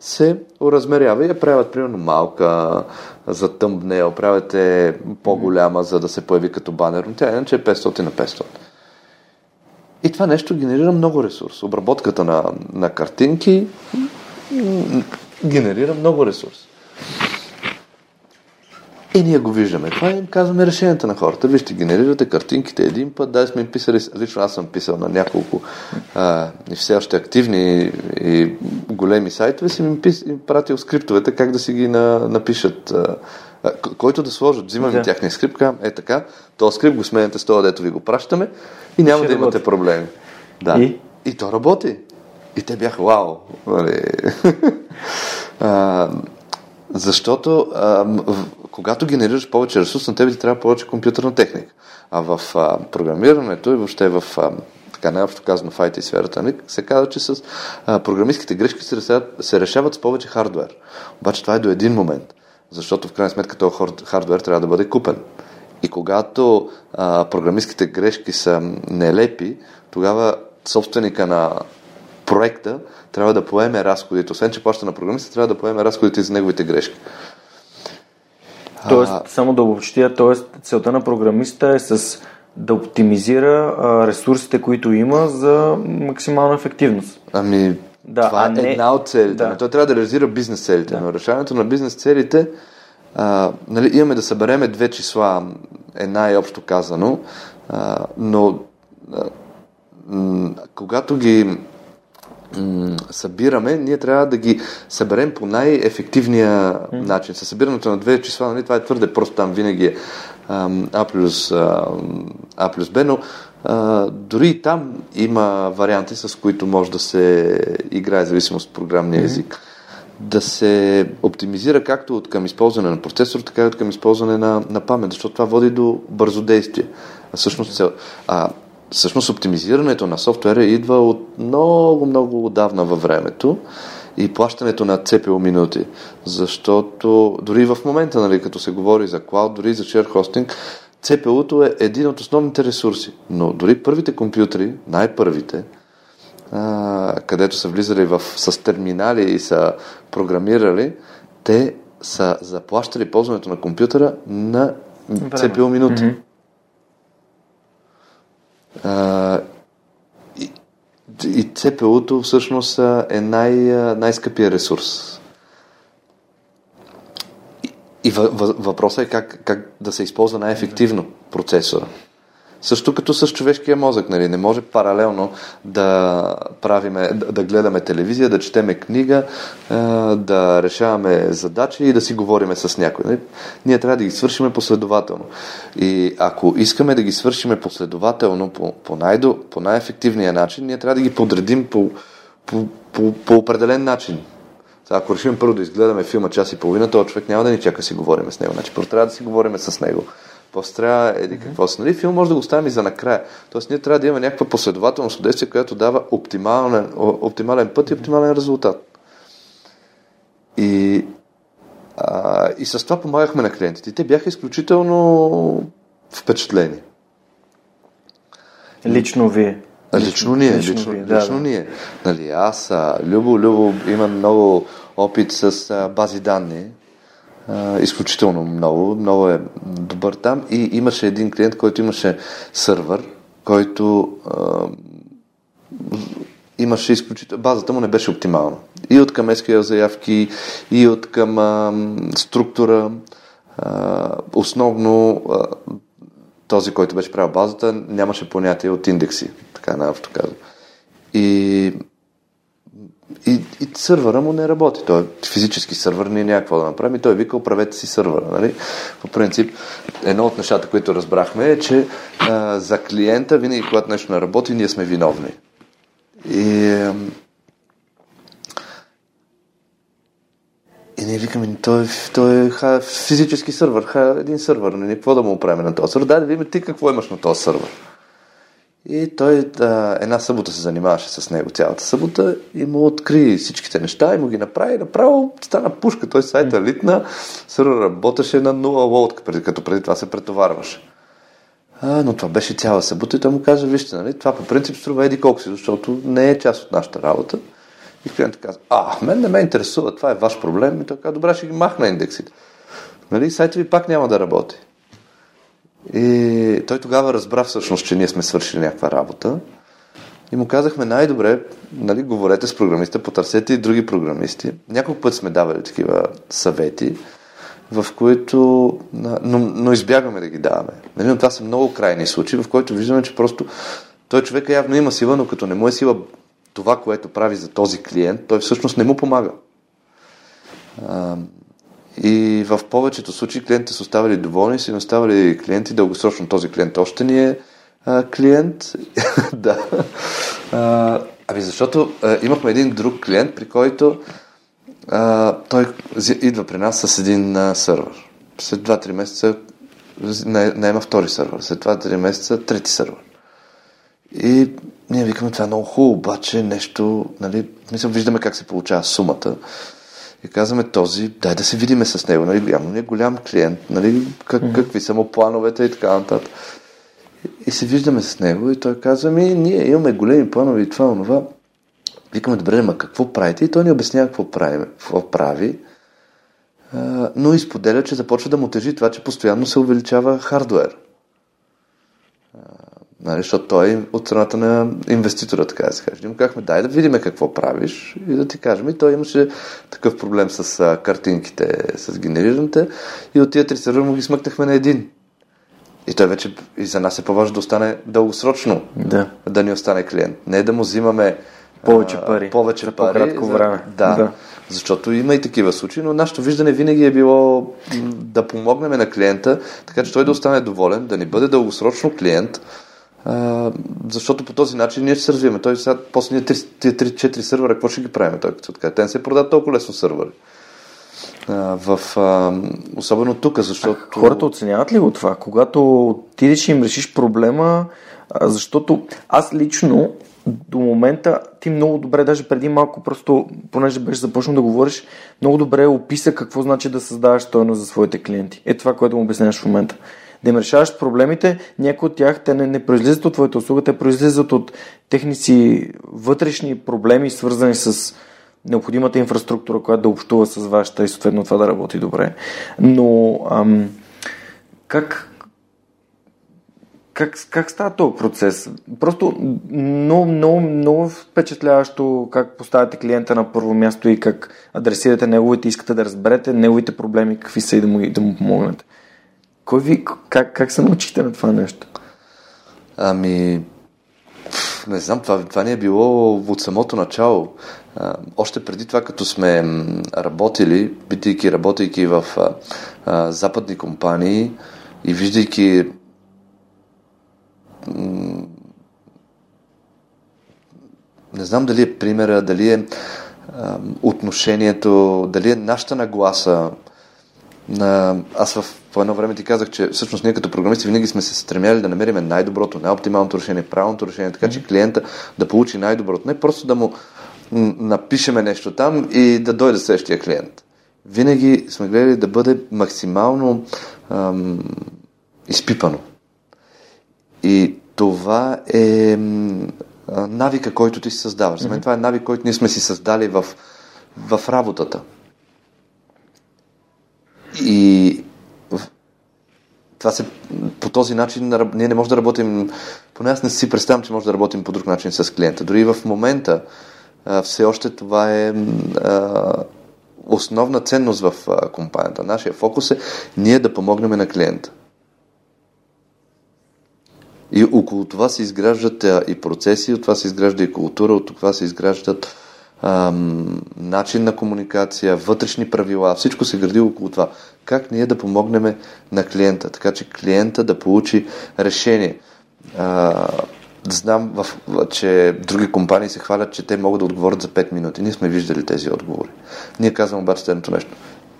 се размерява и я правят примерно малка за тъмбнел, правят е по-голяма, за да се появи като банер, но тя иначе е 500 на 500. И това нещо генерира много ресурс. Обработката на, на картинки генерира много ресурс. И ние го виждаме. Това им казваме решенията на хората. Вижте, генерирате картинките един път. Да, сме им писали, лично аз съм писал на няколко а, и все още активни и големи сайтове, си им, пис, им пратил скриптовете как да си ги на, напишат а, който да сложат, взимаме Да. тяхния скрипт, казвам, е така, този скрипт го сменяте с това, дето ви го пращаме и няма Ще да имате работи. проблеми. Да. И? и то работи. И те бяха, вау. Нали. а, защото а, когато генерираш повече ресурс, на тебе ти трябва повече компютърна техника. А в а, програмирането и въобще в а, така най-общо казано в IT сферата, нали, се казва, че с а, програмистските грешки се решават, се решават с повече хардвер. Обаче това е до един момент, защото в крайна сметка този хардвер трябва да бъде купен. И когато а, програмистските грешки са нелепи, тогава собственика на проекта трябва да поеме разходите. Освен, че плаща на програмиста, трябва да поеме разходите за неговите грешки. Тоест, само да обобщя, тоест, целта на програмиста е с да оптимизира а, ресурсите, които има за максимална ефективност. Ами, Да, това а е не- една от целите. да. Той трябва да реализира бизнес целите. Да. Но решаването на бизнес целите, а, нали, имаме да събереме две числа, една е общо казано, а, но а, м, когато ги събираме, ние трябва да ги съберем по най-ефективния начин. Със събирането на две числа, нали, това е твърде просто, там винаги е А плюс, А плюс Б, но а, дори и там има варианти, с които може да се играе, в зависимост от програмния език. Да се оптимизира както от към използване на процесор, така и от към използване на, на памет, защото това води до бързодействие. А всъщност, а, всъщност оптимизирането на софтуера идва от много, много отдавна във времето и плащането на CPU минути. Защото дори в момента, нали, като се говори за клауд, дори за share hosting, CPU-то е един от основните ресурси. Но дори първите компютри, най-първите, а, където са влизали в, с терминали и са програмирали, те са заплащали ползването на компютъра на CPU минути. Мгм. И, и CPU-то всъщност е най, най-скъпия ресурс. И, и въ, въ, въпросът е как, как да се използва най-ефективно процесора. Също като с човешкия мозък, нали? не може паралелно да правиме, да, да гледаме телевизия, да четеме книга, а, да решаваме задачи и да си говориме с някой. Нали? Ние трябва да ги свършиме последователно. И ако искаме да ги свършиме последователно по, по, най- по най-ефективния начин, ние трябва да ги подредим по, по, по, по определен начин. Ако решим първо да изгледаме филма час и половина, този човек няма да ни чака си говорим с него. Значи първо трябва да си говорим с него. После трябва еди какво си. Нали? Филм може да го оставим и за накрая. Тоест ние трябва да имаме някаква последователност от действие, която дава оптимален, оптимален път и оптимален резултат. И, а, и с това помагахме на клиентите. Те бяха изключително впечатлени. Лично вие. Лично ние, лично лично, вие, да, лично да. ние. Нали, аз, Любо, Любо има много опит с а, бази данни. Изключително много. Много е добър там. И имаше един клиент, който имаше сървър, който а, имаше изключително... Базата му не беше оптимална. И от към SQL заявки, и от към а, структура. А, основно а, този, който беше правил базата, нямаше понятие от индекси, така най-общо казвам. И, и, и сървъра му не работи. Той е физически сървър, ние няма какво да направим. И той вика, оправете си сървъра. Нали? По принцип, едно от нещата, които разбрахме е, че а, за клиента, винаги когато нещо не работи, ние сме виновни. И, и ние викаме, той, той е ха, физически сървър, ха, един сървър, нали, какво да му оправим на този сървър? Дай да видим ти какво имаш на този сървър. И той а, една събота се занимаваше с него цялата събота и му откри всичките неща и му ги направи и направо стана пушка. Той сайта литна, сървър работеше на 0 лоуд, преди- като преди това се претоварваше. А, но това беше цяла събота и той му каза, вижте, нали, това по принцип струва еди колко си, защото не е част от нашата работа. И клиентът каза, а, мен не ме интересува, това е ваш проблем. И той каза, добре, ще ги махна индексите. Нали, сайта ви пак няма да работи. И той тогава разбра всъщност, че ние сме свършили някаква работа. И му казахме най-добре, нали, говорете с програмиста, потърсете и други програмисти. Няколко път сме давали такива съвети, в които, но, но избягваме да ги даваме. Нали, но това са много крайни случаи, в които виждаме, че просто той човека явно има сила, но като не му е сила това, което прави за този клиент, той всъщност не му помага. И в повечето случаи клиентите са оставали доволни, са оставали клиенти дългосрочно. Този клиент още ни е а, клиент. да. А, ами защото а, имахме един друг клиент, при който а, той идва при нас с един а, сървър. След 2-3 месеца наема втори сървър. След 2-3 месеца трети сървър. И ние викаме, това е много хубаво, обаче нещо, нали, мисля, виждаме как се получава сумата. И казваме този, дай да се видиме с него, нали, явно не е голям клиент, нали, как, mm-hmm. какви са му плановете и така нататък. И се виждаме с него и той казва ми, ние имаме големи планове и това, онова. Викаме, добре, ма какво правите? И той ни обяснява какво прави, какво прави но изподеля, че започва да му тежи това, че постоянно се увеличава хардвер. Нали, защото той е от страната на инвеститора, така да се каже. Му казахме, дай да видим какво правиш и да ти кажем. И той имаше такъв проблем с а, картинките, с генерираните и от тия три сервера му ги смъкнахме на един. И той вече и за нас е по-важно да остане дългосрочно, да, да ни остане клиент. Не да му взимаме повече пари. Повече за пари. По-кратко време. Да, да. Защото има и такива случаи, но нашето виждане винаги е било да помогнем на клиента, така че той да остане доволен, да ни бъде дългосрочно клиент, защото по този начин ние ще се развиваме. Той сега, после ние 3-4 сървъра, какво ще ги правим? Той като така. Те не се продават толкова лесно сървъри. в, а, особено тук, защото... А хората оценяват ли го това? Когато отидеш и им решиш проблема, защото аз лично до момента ти много добре, даже преди малко, просто понеже беше започнал да говориш, много добре описа какво значи да създаваш стойност за своите клиенти. Е това, което му обясняваш в момента. Да им решаваш проблемите, някои от тях те не, не произлизат от твоята услуга, те произлизат от техни си вътрешни проблеми, свързани с необходимата инфраструктура, която да общува с вашата и съответно това да работи добре. Но ам, как, как, как става този процес? Просто много, много, много впечатляващо как поставяте клиента на първо място и как адресирате неговите, искате да разберете неговите проблеми, какви са и да му, да му помогнете. Кой ви, как, как се научихте на това нещо? Ами, не знам, това, това ни е било от самото начало. А, още преди това, като сме работили, бидейки, работейки в а, а, западни компании и виждайки не знам дали е примера, дали е отношението, дали е нашата нагласа. А, аз в, по едно време ти казах, че всъщност ние като програмисти винаги сме се стремяли да намерим най-доброто, най-оптималното решение, правилното решение, така че клиента да получи най-доброто. Не просто да му напишеме нещо там и да дойде следващия клиент. Винаги сме гледали да бъде максимално ам, изпипано. И това е навика, който ти си създаваш. За мен това е навик, който ние сме си създали в, в работата. И това се, по този начин ние не можем да работим, поне аз не си представям, че може да работим по друг начин с клиента. Дори в момента все още това е основна ценност в компанията. Нашия фокус е ние да помогнем на клиента. И около това се изграждат и процеси, от това се изгражда и култура, от това се изграждат ам, начин на комуникация, вътрешни правила, всичко се гради около това. Как ние да помогнем на клиента, така че клиента да получи решение. А, знам, в, че други компании се хвалят, че те могат да отговорят за 5 минути. Ние сме виждали тези отговори. Ние казвам обаче следното нещо.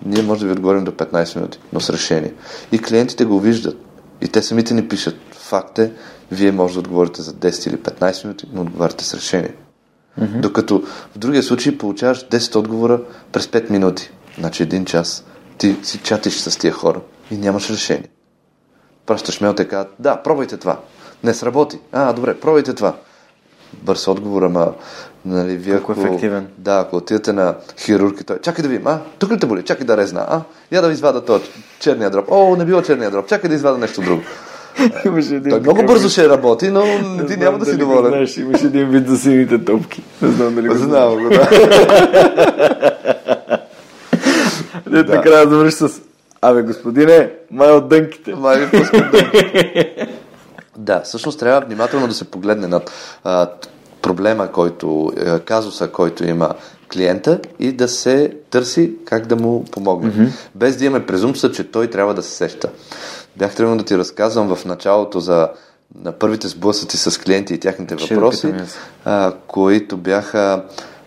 Ние може да ви отговорим до 15 минути, но с решение. И клиентите го виждат. И те самите ни пишат. Факт е, вие може да отговорите за 10 или 15 минути, но отговаряте с решение. Mm-hmm. Докато в другия случай получаваш 10 отговора през 5 минути. Значи един час. Ти си чатиш с тия хора и нямаш решение. Пращаш мейл, те казват, да, пробвайте това. Не сработи. А, добре, пробвайте това. Бърз отговор, ама нали, вие ако, ефективен. Да, ако отидете на хирург и той, чакай да видим, а, тук ли те боли, чакай да резна, а, я да извада този черния дроб. О, не било черния дроб, чакай да извада нещо друго. Имаше един Той много бързо ще работи, но не ти няма да си доволен. Знаеш, имаше един вид за сините топки. Не знам дали го Знам го, да. Не, да. накрая завърши с Абе, господине, май от дънките. Май дънките. да, всъщност трябва внимателно да се погледне над а, проблема, който, казуса, който има клиента и да се търси как да му помогне. Mm-hmm. Без да имаме презумпция, че той трябва да се сеща. Бях тръгнал да ти разказвам в началото за на първите сблъсъци с клиенти и тяхните въпроси, а, които бяха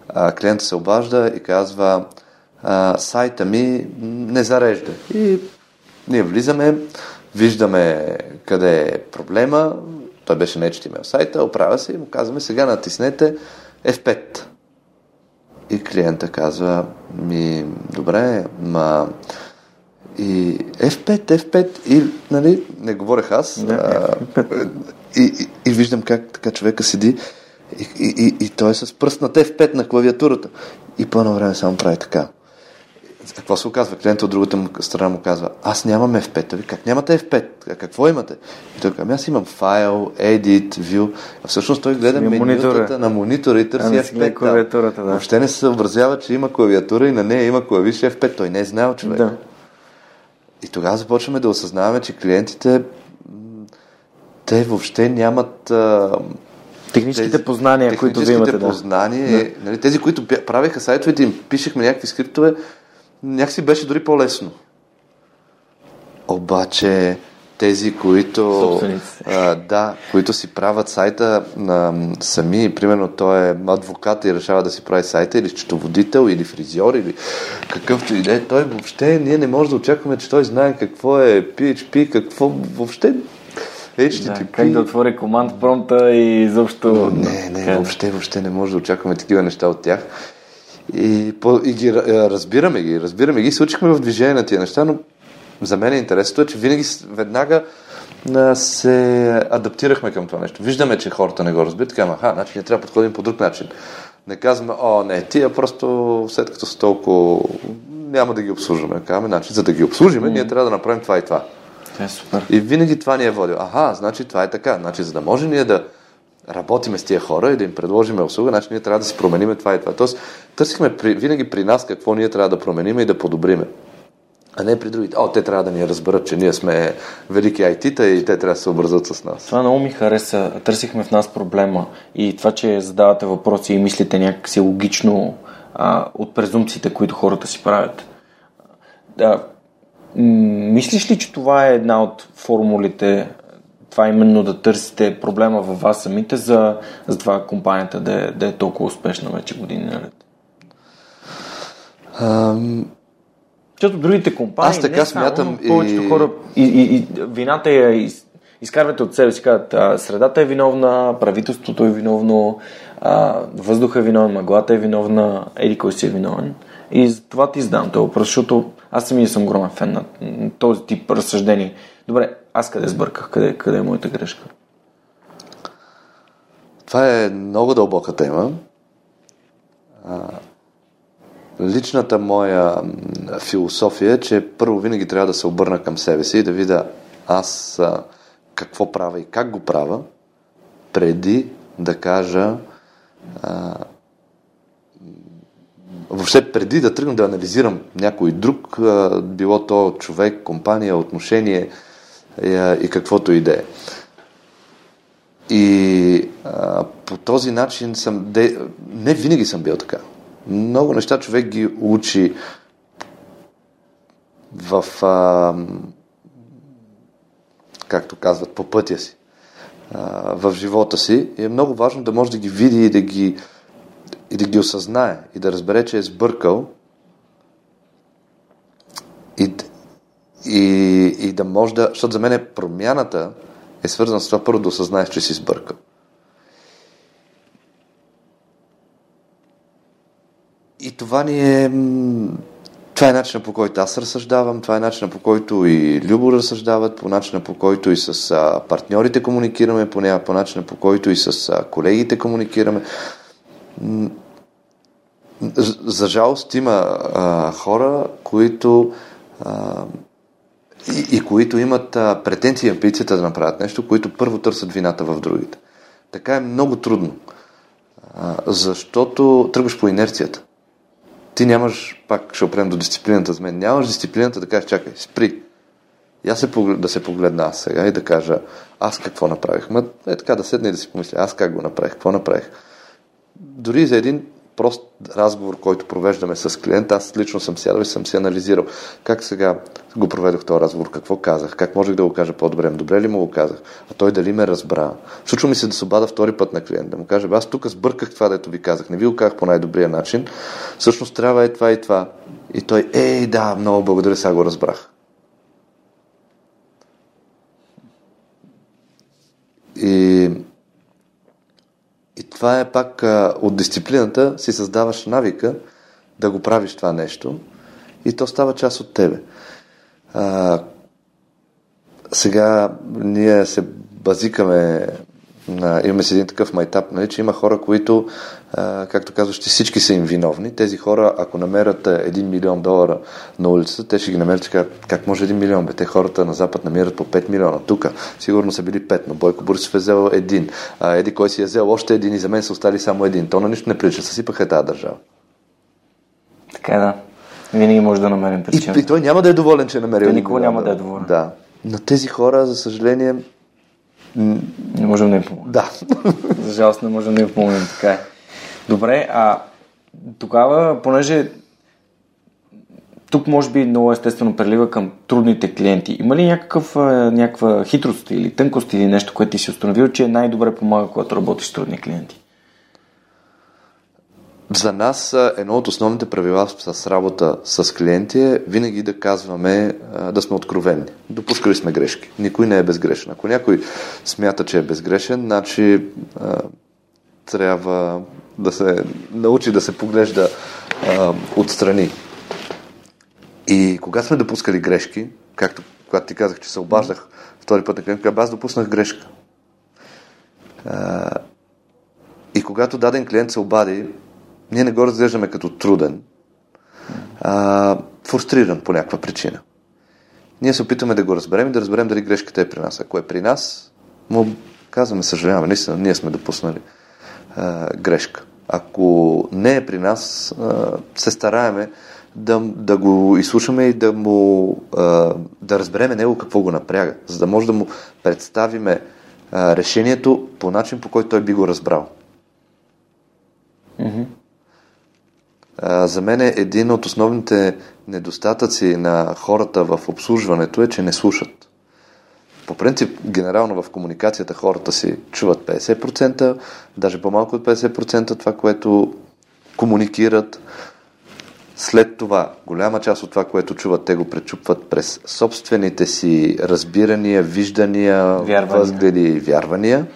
а, клиентът се обажда и казва а, сайта ми не зарежда. И ние влизаме, виждаме къде е проблема, той беше не HTML сайта, оправя се и му казваме сега натиснете F5. И клиента казва ми, добре, ма и F5, F5 и нали, не говорех аз да, а, и, и, и виждам как така човека седи и, и, и, и той е с пръст на F5 на клавиатурата и по едно време само прави така. Какво се оказва? Клиентът от другата му страна му казва, аз нямам F5. Ви как нямате F5? А какво имате? И той казва, аз имам файл, edit, view. А всъщност той гледа менютата на монитора и търси ами F5. Клавиатурата, да. Въобще не се съобразява, че има клавиатура и на нея има клавиш F5. Той не е знаел човек. Да. И тогава започваме да осъзнаваме, че клиентите те въобще нямат Техническите тези, познания, техническите които ви имате. познания, да. нали, тези, които правеха сайтовете, им пишехме някакви скриптове, някакси беше дори по-лесно. Обаче тези, които, а, да, които си правят сайта на сами, примерно той е адвокат и решава да си прави сайта, или счетоводител, или фризьор, или какъвто и да е, той въобще, ние не можем да очакваме, че той знае какво е PHP, какво въобще HTTP. Да, как да отвори команд промпта и изобщо... Не, не, как... въобще, въобще не може да очакваме такива неща от тях. И, по, и ги разбираме ги, разбираме ги, се учихме в движение на тия неща, но за мен е интересното е, че винаги веднага се адаптирахме към това нещо. Виждаме, че хората не го разбират, така, аха, значи ние трябва да подходим по друг начин. Не казваме, о, не, тия просто след като са толкова няма да ги обслужваме. Казваме, значи, за да ги обслужиме, mm. ние трябва да направим това и това. Е супер. И винаги това ни е водил. Аха, значи това е така. Значи, за да може ние да работиме с тия хора и да им предложим услуга, значи ние трябва да си променим това и това. Тоест, търсихме при, винаги при нас какво ние трябва да променим и да подобриме. А не при другите. О, те трябва да ни разберат, че ние сме велики IT-та и те трябва да се образат с нас. Това много ми хареса. Търсихме в нас проблема. И това, че задавате въпроси и мислите някакси логично а, от презумпциите, които хората си правят. Да, Мислиш ли, че това е една от формулите, това именно да търсите проблема във вас самите, за, за това компанията да е, да е толкова успешна вече години наред? Um... Защото другите компании, Аз така не смятам само, повечето и... хора, и, и, и, вината е из, изкарвате от себе си, казват, а, средата е виновна, правителството е виновно, а, въздуха е виновен, мъглата е виновна, еди кой си е виновен. И за това ти задам този въпрос, защото аз самия съм огромен фен на този тип разсъждение. Добре, аз къде сбърках? Къде, къде е моята грешка? Това е много дълбока тема. Личната моя философия е, че първо винаги трябва да се обърна към себе си и да видя аз какво правя и как го правя, преди да кажа въобще преди да тръгна да анализирам някой друг, било то човек, компания, отношение и каквото и да е. И а, по този начин съм... Де... Не винаги съм бил така. Много неща човек ги учи в... А, както казват, по пътя си. А, в живота си. И е много важно да може да ги види и да ги и да ги осъзнае и да разбере, че е сбъркал и, и, и да може да... Защото за мен е промяната е свързана с това първо да осъзнаеш, че си сбъркал. И това ни е... Това е начинът по който аз разсъждавам, това е начинът по който и Любо разсъждават, по начина по който и с партньорите комуникираме, по, по начина по който и с колегите комуникираме за жалост има а, хора, които а, и, и които имат а, претенции и амбицията да направят нещо, които първо търсят вината в другите. Така е много трудно, а, защото тръгваш по инерцията. Ти нямаш, пак ще опрем до дисциплината за мен, нямаш дисциплината да кажеш, чакай, спри. И аз се, да се погледна аз сега и да кажа, аз какво направих. Ма, е така да седна и да си помисля, аз как го направих, какво направих. Дори за един прост разговор, който провеждаме с клиент, аз лично съм сядал и съм си анализирал. Как сега го проведох този разговор, какво казах, как можех да го кажа по-добре, добре ли му го казах, а той дали ме разбра. Случва ми се да се обада втори път на клиент, да му каже, аз тук сбърках това, дето ви казах, не ви го казах по най-добрия начин, всъщност трябва е това и това. И той, ей, да, много благодаря, сега го разбрах. И това е пак а, от дисциплината си създаваш навика да го правиш това нещо и то става част от тебе. А, сега ние се базикаме имаме си един такъв майтап, нали, че има хора, които, а, както казваш, всички са им виновни. Тези хора, ако намерят един милион долара на улицата, те ще ги намерят как, как може един милион, бе? Те хората на Запад намират по 5 милиона. Тук сигурно са били 5, но Бойко Борисов е взел един. А, еди кой си е взел още един и за мен са остали само един. То на нищо не прилича. Съсипаха тази държава. Така е, да. Винаги може да намерим причина. И, и той няма да е доволен, че е намерил. Той никога няма да е доволен. Да. На тези хора, за съжаление, не можем да им помогнем. Да. За жалост не можем да им помогнем, така е. Добре, а тогава, понеже тук може би много естествено прелива към трудните клиенти. Има ли някакъв, някаква хитрост или тънкост или нещо, което ти си установил, че най-добре помага, когато работиш с трудни клиенти? За нас едно от основните правила с работа с клиенти е винаги да казваме, да сме откровени. Допускали сме грешки. Никой не е безгрешен. Ако някой смята, че е безгрешен, значи трябва да се научи да се поглежда отстрани. И кога сме допускали грешки, както когато ти казах, че се обаждах втори път на клиент, аз допуснах грешка. И когато даден клиент се обади, ние не го разглеждаме като труден, а, фрустриран по някаква причина. Ние се опитваме да го разберем и да разберем дали грешката е при нас. Ако е при нас, му казваме, съжаляваме, наистина, ние сме допуснали а, грешка. Ако не е при нас, а, се стараеме да, да го изслушаме и да му а, да разбереме него какво го напряга, за да може да му представиме решението по начин, по който той би го разбрал. За мен е един от основните недостатъци на хората в обслужването е, че не слушат. По принцип, генерално в комуникацията хората си чуват 50%, даже по-малко от 50% това, което комуникират. След това, голяма част от това, което чуват, те го пречупват през собствените си разбирания, виждания, вярвания. възгледи и вярвания.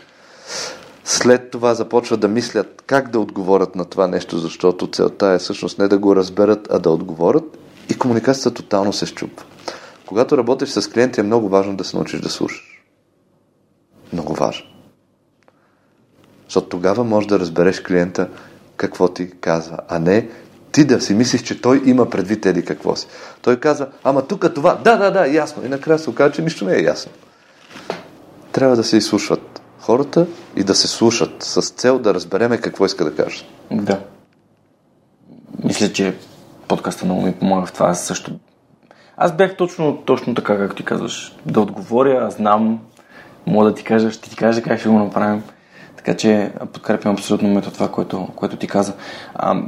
След това започват да мислят как да отговорят на това нещо, защото целта е всъщност не да го разберат, а да отговорят и комуникацията тотално се щупва. Когато работиш с клиенти е много важно да се научиш да слушаш. Много важно. Защото тогава можеш да разбереш клиента какво ти казва, а не ти да си мислиш, че той има предвид еди какво си. Той казва, ама тук това, да, да, да, ясно. И накрая се оказа, че нищо не е ясно. Трябва да се изслушват хората и да се слушат с цел да разбереме какво иска да кажат. Да. Мисля, че подкаста много ми помага в това. Аз също. Аз бях точно, точно така, както ти казваш. Да отговоря, знам, мога да ти кажа, ще ти кажа как ще го направим. Така че подкрепям абсолютно мето това, което, което ти каза. А,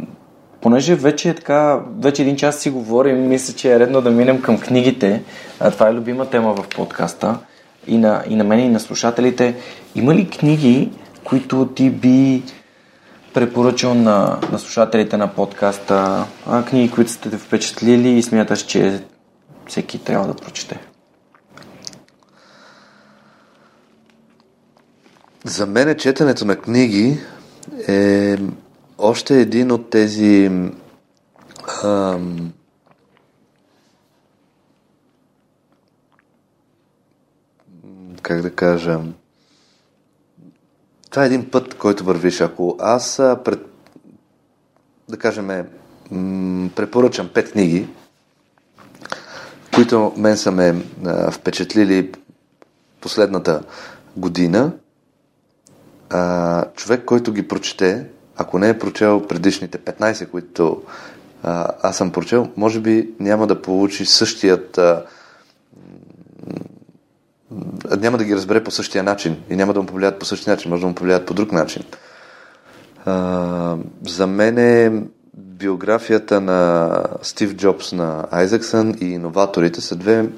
понеже вече е така, вече един час си говорим, мисля, че е редно да минем към книгите. А, това е любима тема в подкаста и на, и на мен и на слушателите. Има ли книги, които ти би препоръчал на, на слушателите на подкаста, а, книги, които сте те впечатлили и смяташ, че всеки трябва да прочете? За мен четенето на книги е още един от тези ам, как да кажа, това е един път, който вървиш. Ако аз пред, да кажем, препоръчам пет книги, които мен са ме впечатлили последната година, човек, който ги прочете, ако не е прочел предишните 15, които аз съм прочел, може би няма да получи същият няма да ги разбере по същия начин и няма да му повлияят по същия начин, може да му повлияят по друг начин. А, за мен е биографията на Стив Джобс на Айзексън и иноваторите са две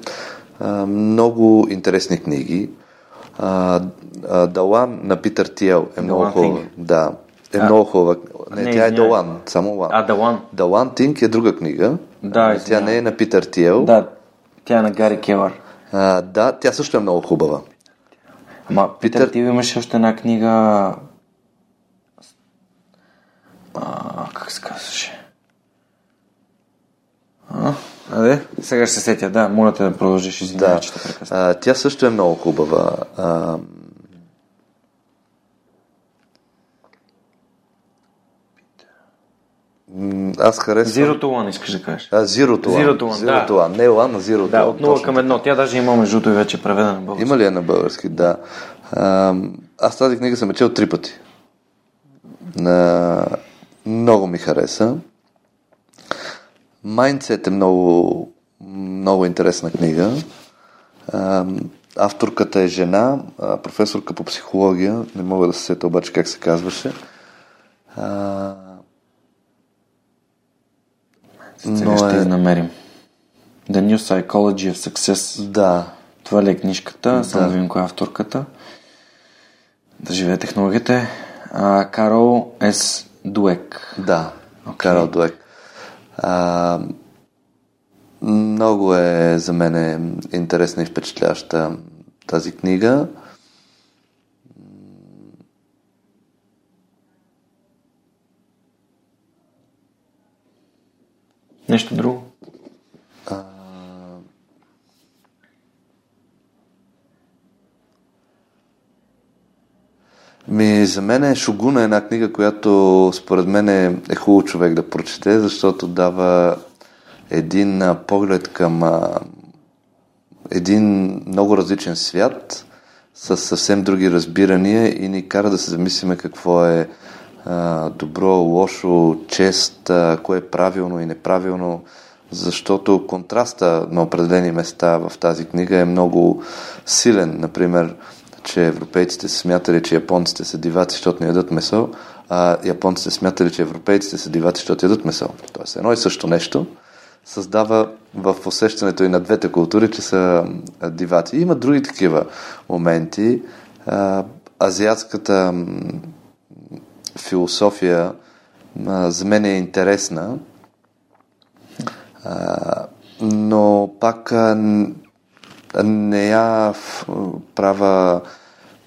а, много интересни книги. А, а, Далан на Питър Тиел е много хубава. Да, е А, много хубава. Не, не, тя е. Далан, само Лан. А, Далан. Далан Тинг е друга книга. Да, тя не е на Питър Тиел. Да, тя е на Гари Келър. А, да, тя също е много хубава. Ама, Питър, Питър- ти имаше още една книга... А, как се казваше? А, аде, сега ще се сетя, да, моля те да продължиш, извинявай, Да. че те прекъсна. Тя също е много хубава. А, аз харесвам... Zero to One искаш да кажеш. А, Zero to One. Zero to One, Zero да. to One. Не One, а Zero to Да, от 0 Точно към 1. Тя даже има между и вече преведена на български. Има ли я на български? Да. А, аз тази книга съм чел три пъти. На... Много ми хареса. Mindset е много, много интересна книга. А, авторката е жена, професорка по психология. Не мога да се сета обаче как се казваше. А, Сега ще е- я намерим. The New Psychology of Success. да, Това ли е книжката? Само Да. да видим коя е авторката. Да живее технологията. А, Карол С. Дуек. Да, okay. Карл Дуек. А, много е за мен е интересна и впечатляваща тази книга. Нещо друго? Ми, за мен е Шогуна е една книга, която според мен е, е хубаво човек да прочете, защото дава един а, поглед към а, един много различен свят с съвсем други разбирания и ни кара да се замислиме какво е а, добро, лошо, чест, кое е правилно и неправилно, защото контраста на определени места в тази книга е много силен. Например, че европейците са смятали, че японците са диваци, защото не ядат месо, а японците смятали, че европейците са диваци, защото ядат месо. Тоест едно и също нещо създава в усещането и на двете култури, че са диваци. Има други такива моменти. Азиатската философия а, за мен е интересна, а, но пак а, не я права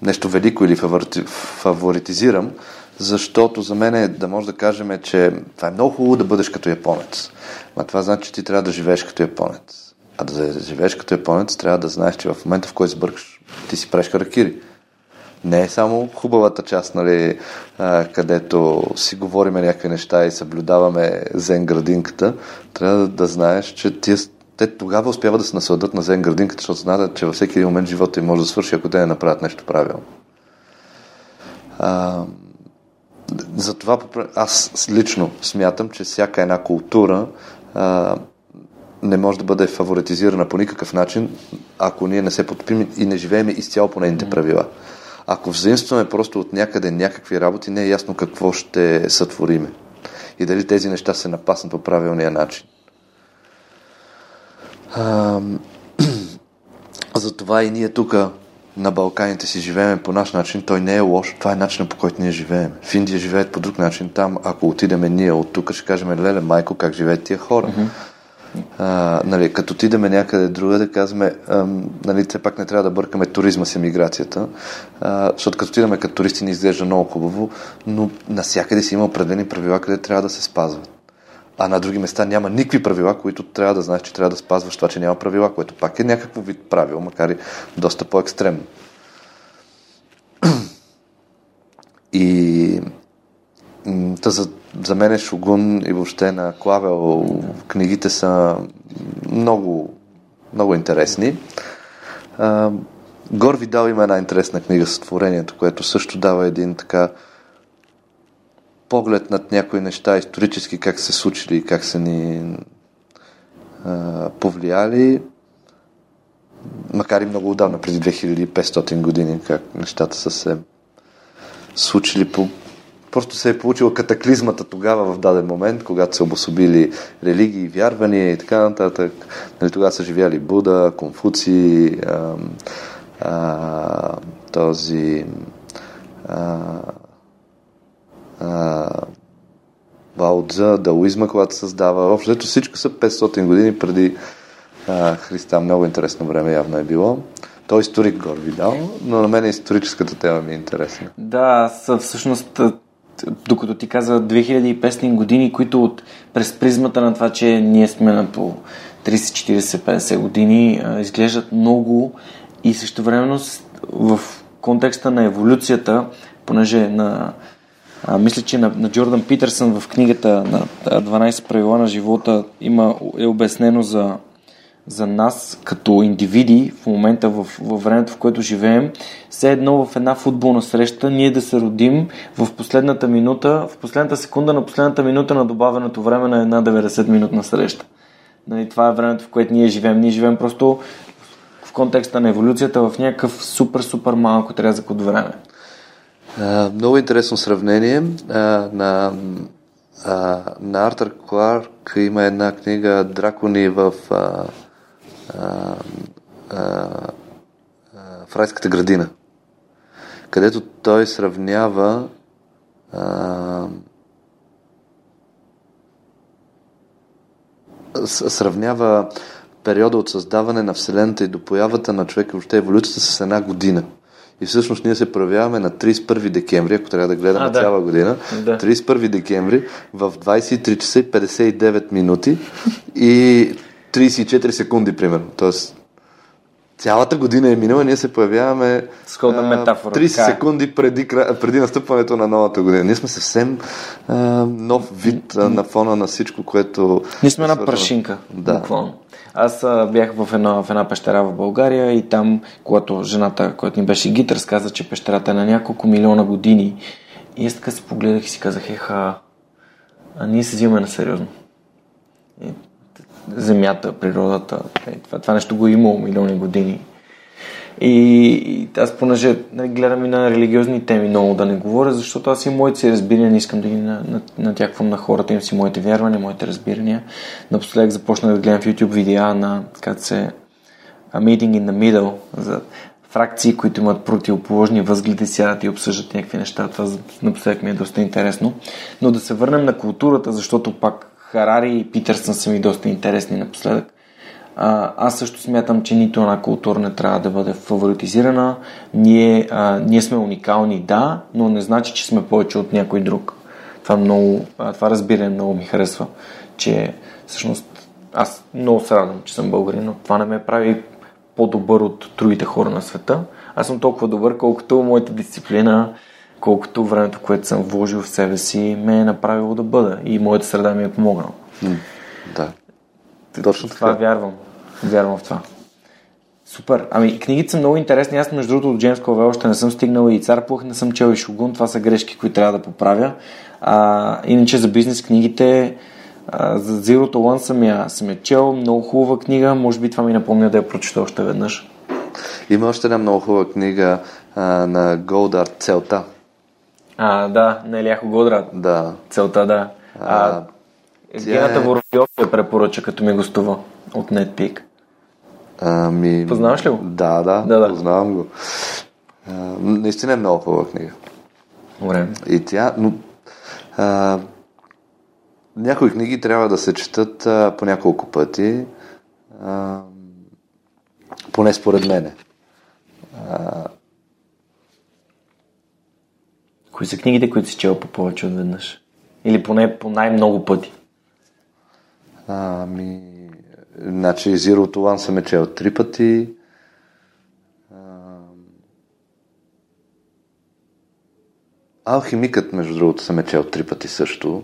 нещо велико или фаворити, фаворитизирам, защото за мен е да може да кажем, че това е много хубаво да бъдеш като японец. А това значи, че ти трябва да живееш като японец. А да живееш като японец, трябва да знаеш, че в момента, в който сбъркаш, ти си правиш харакири. Не е само хубавата част, нали, а, където си говориме някакви неща и съблюдаваме зен градинката. Трябва да, да знаеш, че тия, те тогава успяват да се насладат на зен градинката, защото знаят, че във всеки един момент живота им може да свърши, ако те не направят нещо правилно. А, затова аз лично смятам, че всяка една култура а, не може да бъде фаворитизирана по никакъв начин, ако ние не се потопим и не живеем изцяло по нейните правила. Ако взаимстваме просто от някъде някакви работи, не е ясно какво ще сътвориме. И дали тези неща се напаснат по правилния начин. А, затова и ние тук на Балканите си живеем по наш начин. Той не е лош. Това е начинът по който ние живеем. В Индия живеят по друг начин. Там, ако отидеме ние от тук, ще кажем, леле, майко, как живеят тия хора. А, нали, като отидеме някъде друга, да казваме, ам, нали, все пак не трябва да бъркаме туризма с емиграцията, а, защото като отидеме като туристи ни изглежда много хубаво, но насякъде си има определени правила, къде трябва да се спазват. А на други места няма никакви правила, които трябва да знаеш, че трябва да спазваш това, че няма правила, което пак е някакво вид правило, макар и доста по-екстремно. И та за, за мен Шогун и въобще на Клавел книгите са много, много интересни. А, Гор Видал има една интересна книга с творението, което също дава един така поглед над някои неща исторически, как се случили и как са ни а, повлияли, макар и много отдавна, преди 2500 години, как нещата са се случили по просто се е получила катаклизмата тогава в даден момент, когато се обособили религии, вярвания и така нататък. Нали, тогава са живяли Буда, Конфуци, а, а, този а, а, Ваудза, даоизма, когато създава. Общо всичко са 500 години преди а, Христа. Много интересно време явно е било. Той историк го видял, но на мен историческата тема ми е интересна. Да, всъщност докато ти каза 2500 години, които от, през призмата на това, че ние сме на по 30, 40, 50 години, а, изглеждат много и също времено в контекста на еволюцията, понеже на а, мисля, че на, на Джордан Питърсън в книгата на 12 правила на живота има, е обяснено за за нас като индивиди в момента, в, в времето, в което живеем, все едно в една футболна среща, ние да се родим в последната минута, в последната секунда на последната минута на добавеното време на една 90-минутна среща. Нали, това е времето, в което ние живеем. Ние живеем просто в контекста на еволюцията в някакъв супер-супер малко отрязък от време. А, много интересно сравнение. А, на, а, на Артър Кларк има една книга Дракони в а, а, а, в райската градина, където той сравнява а, сравнява периода от създаване на Вселената и до появата на човека, въобще еволюцията с една година. И всъщност ние се проявяваме на 31 декември, ако трябва да гледаме а, да. цяла година. Да. 31 декември в 23 часа и 59 минути и 34 секунди, примерно. Тоест, цялата година е минала, ние се появяваме Сходна метафора, 30 така. Е. секунди преди, преди настъпването на новата година. Ние сме съвсем а, нов вид а, на фона на всичко, което... Ние сме една прашинка, да. буквално. Аз а, бях в една, в една пещера в България и там, когато жената, която ни беше гид, разказа, че пещерата е на няколко милиона години. И аз така се погледах и си казах, еха, а ние се взимаме на сериозно. Земята, природата. Е, това, това нещо го е имало милиони години. И, и аз понеже нали, гледам и на религиозни теми много да не говоря, защото аз и моите си разбирания не искам да ги натяквам на хората, им си моите вярвания, моите разбирания. Напоследък започнах да гледам в YouTube видеа на как се A Meeting in the Middle за фракции, които имат противоположни възгледи, сядат и обсъждат някакви неща. Това напоследък ми е доста интересно. Но да се върнем на културата, защото пак Харари и Питърсън са ми доста интересни напоследък. А, аз също смятам, че нито една култура не трябва да бъде фаворитизирана. Ние, а, ние сме уникални, да, но не значи, че сме повече от някой друг. Това, много, а, това разбиране много ми харесва, че всъщност аз много се радвам, че съм българин, но това не ме прави по-добър от другите хора на света. Аз съм толкова добър, колкото моята дисциплина, колкото времето, което съм вложил в себе си, ме е направило да бъда и моята среда ми е помогнала. да. Точно това така. вярвам. Вярвам в това. Супер. Ами, книгите са много интересни. Аз, между другото, от Джеймс Ковел още не съм стигнал и Цар Пух не съм чел и Шогун. Това са грешки, които трябва да поправя. А, иначе за бизнес книгите а, за Zero to One съм я, съм я чел. Много хубава книга. Може би това ми напомня да я прочета още веднъж. Има още една много хубава книга а, на Голдар Целта. А, да, на Еляхо Годрат. Да. Целта, да. А, а Гената е... Воробьов я препоръча, като ми гостува от NetPeak. Ами... Познаваш ли го? Да, да, да, да. познавам го. А, наистина е много хубава книга. Добре. И тя, но, а, някои книги трябва да се четат а, по няколко пъти, а, поне според мене. А, Кои са книгите, които си чел по повече от веднъж? Или поне по най-много пъти? Ами, значи Zero to One съм е чел три пъти. Алхимикът, между другото, съм е чел три пъти също.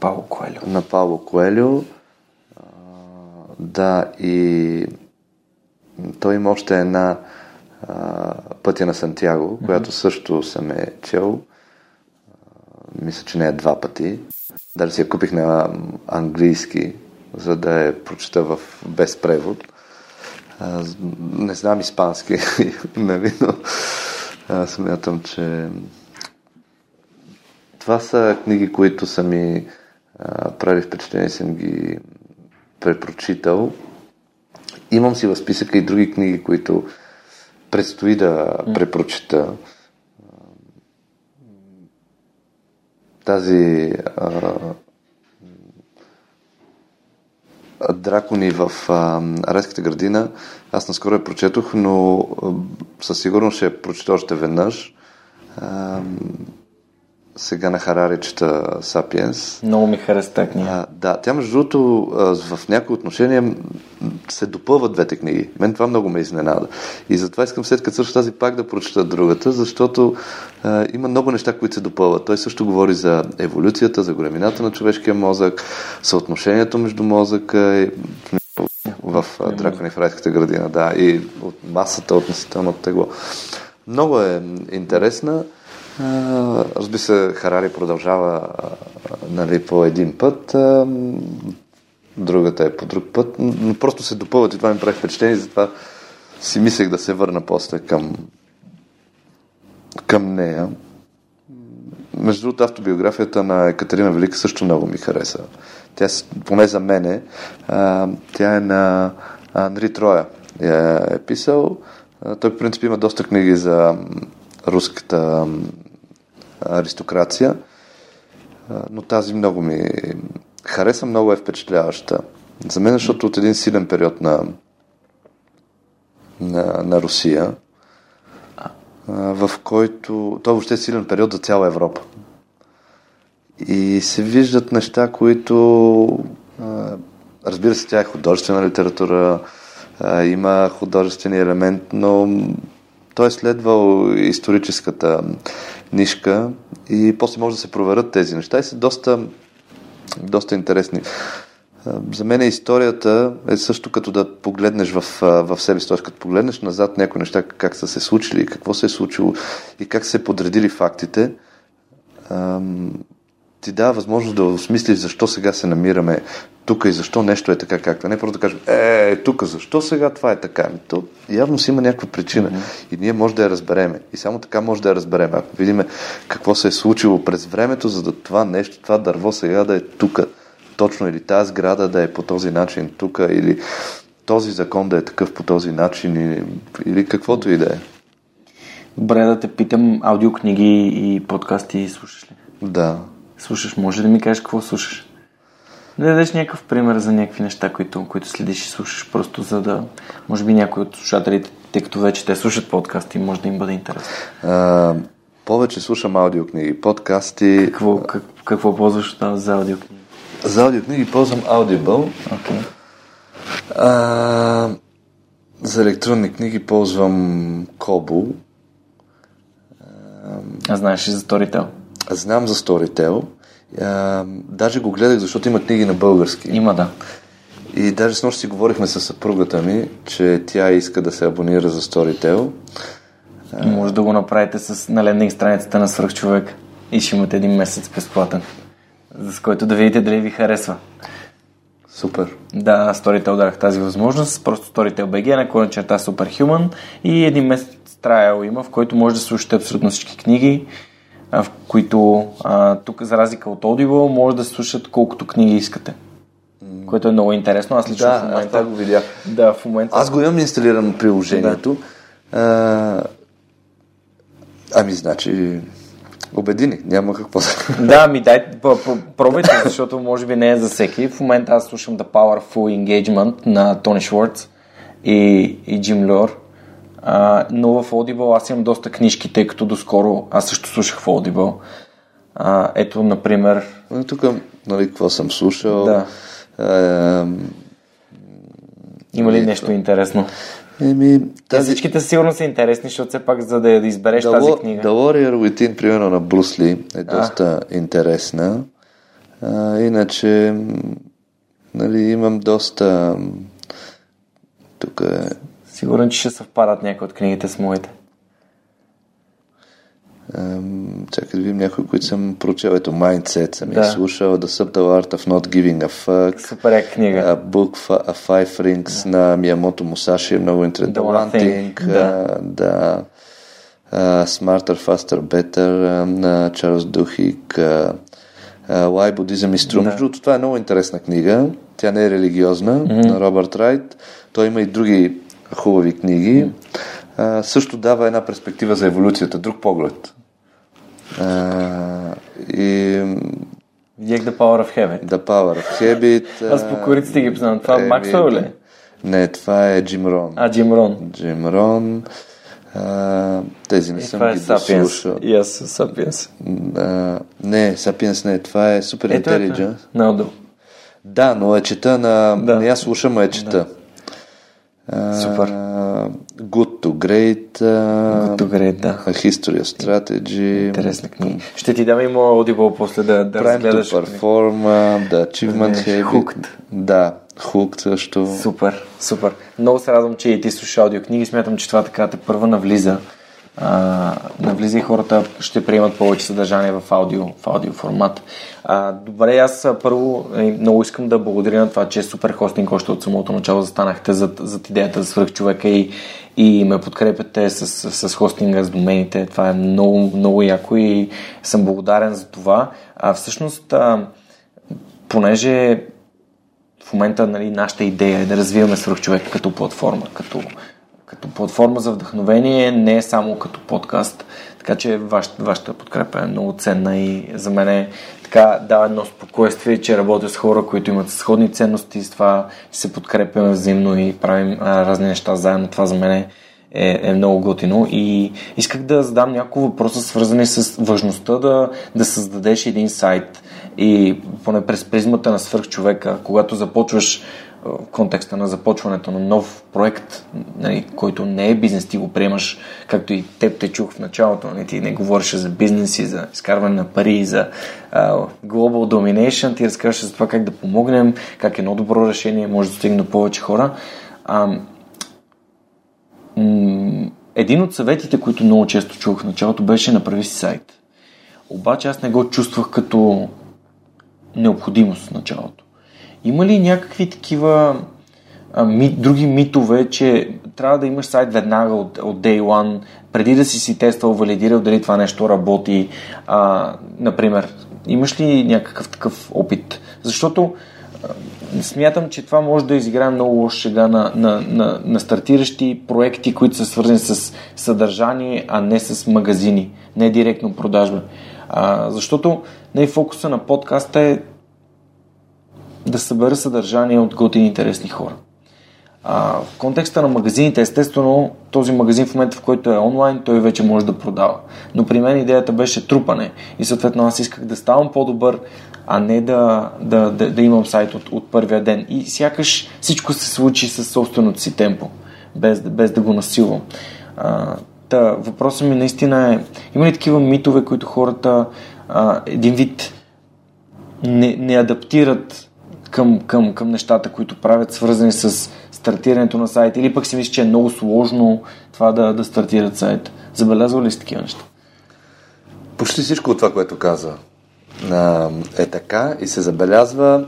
Пауло Коелю. На Пауло Коелю. да, и той има още една Пътя на Сантьяго, mm-hmm. която също съм е чел. Мисля, че не е два пъти. Дали си я купих на английски, за да я прочета в без превод. Не знам испански, нали, но смятам, че това са книги, които са ми а, правили впечатление, съм ги препрочитал. Имам си в списъка и други книги, които предстои да препрочита. Тази а, дракони в а, Райската градина, аз наскоро я прочетох, но а, със сигурност ще я прочета още веднъж. А, сега на Харари чета Сапиенс. Много ми хареса тази книга. Да, тя между другото в някои отношения се допълват двете книги. Мен това много ме изненада. И затова искам след като също тази пак да прочета другата, защото а, има много неща, които се допълват. Той също говори за еволюцията, за големината на човешкия мозък, съотношението между мозъка и в Дракони в райската градина, да, и от масата относително тегло. Много е интересна. Разби се, Харари продължава нали, по един път, другата е по друг път, но просто се допълват и това ми прави впечатление, затова си мислех да се върна после към, към нея. Между другото, автобиографията на Екатерина Велика също много ми хареса. Тя, поне за мене, тя е на Анри Троя. Я е писал. Той, в принцип, има доста книги за руската аристокрация, но тази много ми хареса, много е впечатляваща. За мен, защото от един силен период на, на, на Русия, в който той въобще е силен период за цяла Европа. И се виждат неща, които разбира се, тя е художествена литература, има художествени елемент, но той е следвал историческата нишка и после може да се проверят тези неща и са доста, доста интересни. За мен историята е също като да погледнеш в, в себе си, т.е. като погледнеш назад някои неща, как са се случили, какво се е случило и как се подредили фактите, ти дава възможност да осмислиш защо сега се намираме тук и защо нещо е така както. Не просто да кажем, е, тук защо сега това е така. Ами, то явно си има някаква причина mm-hmm. и ние може да я разбереме. И само така може да я разбереме. Ако видим какво се е случило през времето, за да това нещо, това дърво сега да е тук точно или тази сграда да е по този начин тук или този закон да е такъв по този начин или, или каквото и да е. Добре да те питам, аудиокниги и подкасти слушаш ли? Да слушаш? Може да ми кажеш какво слушаш? Да дадеш някакъв пример за някакви неща, които, които следиш и слушаш, просто за да, може би някои от слушателите, тъй като вече те слушат подкасти, може да им бъде интересно. А, повече слушам аудиокниги, подкасти. Какво, как, какво ползваш там за аудиокниги? За аудиокниги ползвам Audible. Okay. А, за електронни книги ползвам Kobo. А знаеш ли за Storytel? Знам за Storytel. А, даже го гледах, защото има книги на български. Има, да. И даже с нощ си говорихме с съпругата ми, че тя иска да се абонира за Storytel. Може да го направите с на лендинг страницата на свръхчовек и ще имате един месец безплатен, с който да видите дали ви харесва. Супер. Да, Storytel дадах тази възможност. Просто Storytel BG, на кой черта Superhuman и един месец трайл има, в който може да слушате абсолютно всички книги в които а, тук, за разлика от Audible, може да се слушат колкото книги искате. Което е много интересно. Аз лично да, в момента... аз го видях. Да, в момента... Аз го имам инсталирано приложението. Да. А, ами, значи, убеди ни, няма какво да... Да, ми дай, пробайте, защото може би не е за всеки. В момента аз слушам The Powerful Engagement на Тони Шварц и, и Джим Льор а, но в Audible аз имам доста книжки, тъй като доскоро аз също слушах в Audible. А, ето, например... Тук, нали, какво съм слушал? Да. А, Има ли нещо интересно? Еми, тази... всичките сигурно са интересни, защото все пак за да, да избереш The тази книга. The Warrior Within, примерно на Брусли, е доста а. интересна. А, иначе, нали, имам доста... Тук е Сигурен, че ще съвпадат някои от книгите с моите. Um, чакай да видим някои, които съм прочел. Ето Mindset съм да. я слушал. The Subtle Art of Not Giving a Fuck. Супер е книга. A Book a Five Rings да. на Миямото Мусаши е много интересно. The One Thing. thing. Да. Uh, да. uh, Smarter, Faster, Better uh, на Чарлз Духик, uh, uh, Why Buddhism is True. Да. Между другото, това е много интересна книга. Тя не е религиозна, mm-hmm. на Робърт Райт. Той има и други хубави книги. Uh, също дава една перспектива за еволюцията, друг поглед. Uh, и Видях The Power of Habit. The Power of Habit. Аз по кориците ги познавам. Това е Максвел ли? Не, това е Джим Рон. А, Джим Рон. Джим Рон. А, тези не съм ги е дослушал. И аз Sapiens. А, не, Sapiens не, това е Super Ето Intelligence. Е да, но е чета на... Да. Не я слушам, а е чета. Да. Супер. Good to Great. Good to Great, да. A History of Strategy. Интересна книга. Ще ти дам и моя Audible после да, да Prime to Perform, The Achievement Habit. Hooked. Да, Hooked също. Супер, супер. Много се радвам, че и ти слушаш аудиокниги. Смятам, че това така те първа навлиза. Навлиза и хората ще приемат повече съдържание в аудио, в аудио формат. А, добре, аз първо е, много искам да благодаря на това, че е супер хостинг още от самото начало застанахте зад, зад идеята за свръхчовека и, и ме подкрепяте с, с хостинга, с домените. Това е много, много яко и съм благодарен за това. А, всъщност, а, понеже в момента нали, нашата идея е да развиваме свръхчовек като платформа, като, като платформа за вдъхновение, не само като подкаст. Така че вашата, вашата подкрепа е много ценна и за мен е така дава едно спокойствие, че работя с хора, които имат сходни ценности, с това се подкрепяме взаимно и правим а, разни неща заедно. Това за мен е, е, е много готино и исках да задам няколко въпроса, свързани с важността да, да създадеш един сайт и поне през призмата на свърхчовека, когато започваш контекста на започването на нов проект, нали, който не е бизнес, ти го приемаш, както и теб те чух в началото, нали, ти не говориш за бизнес и за изкарване на пари, за uh, global domination, ти разкажеш за това как да помогнем, как едно добро решение може да стигне до повече хора. А, м- един от съветите, които много често чувах в началото, беше направи си сайт. Обаче аз не го чувствах като необходимост в началото. Има ли някакви такива а, ми, други митове, че трябва да имаш сайт веднага от, от Day One, преди да си си тествал, валидирал дали това нещо работи, а, например. Имаш ли някакъв такъв опит? Защото смятам, че това може да изиграе много лош шега на, на, на, на стартиращи проекти, които са свързани с съдържание, а не с магазини, не директно продажба. А, защото най фокуса на подкаста е да събера съдържание от готини интересни хора. А, в контекста на магазините, естествено, този магазин в момента, в който е онлайн, той вече може да продава. Но при мен идеята беше трупане и съответно аз исках да ставам по-добър, а не да, да, да, да имам сайт от, от първия ден. И сякаш всичко се случи със собственото си темпо, без, без да го насилвам. А, та, въпросът ми наистина е, има ли такива митове, които хората а, един вид не, не адаптират към, към, към нещата, които правят, свързани с стартирането на сайта, или пък си мислиш, че е много сложно това да, да стартират сайт. Забелязва ли си такива неща? Почти всичко от това, което каза, е така и се забелязва.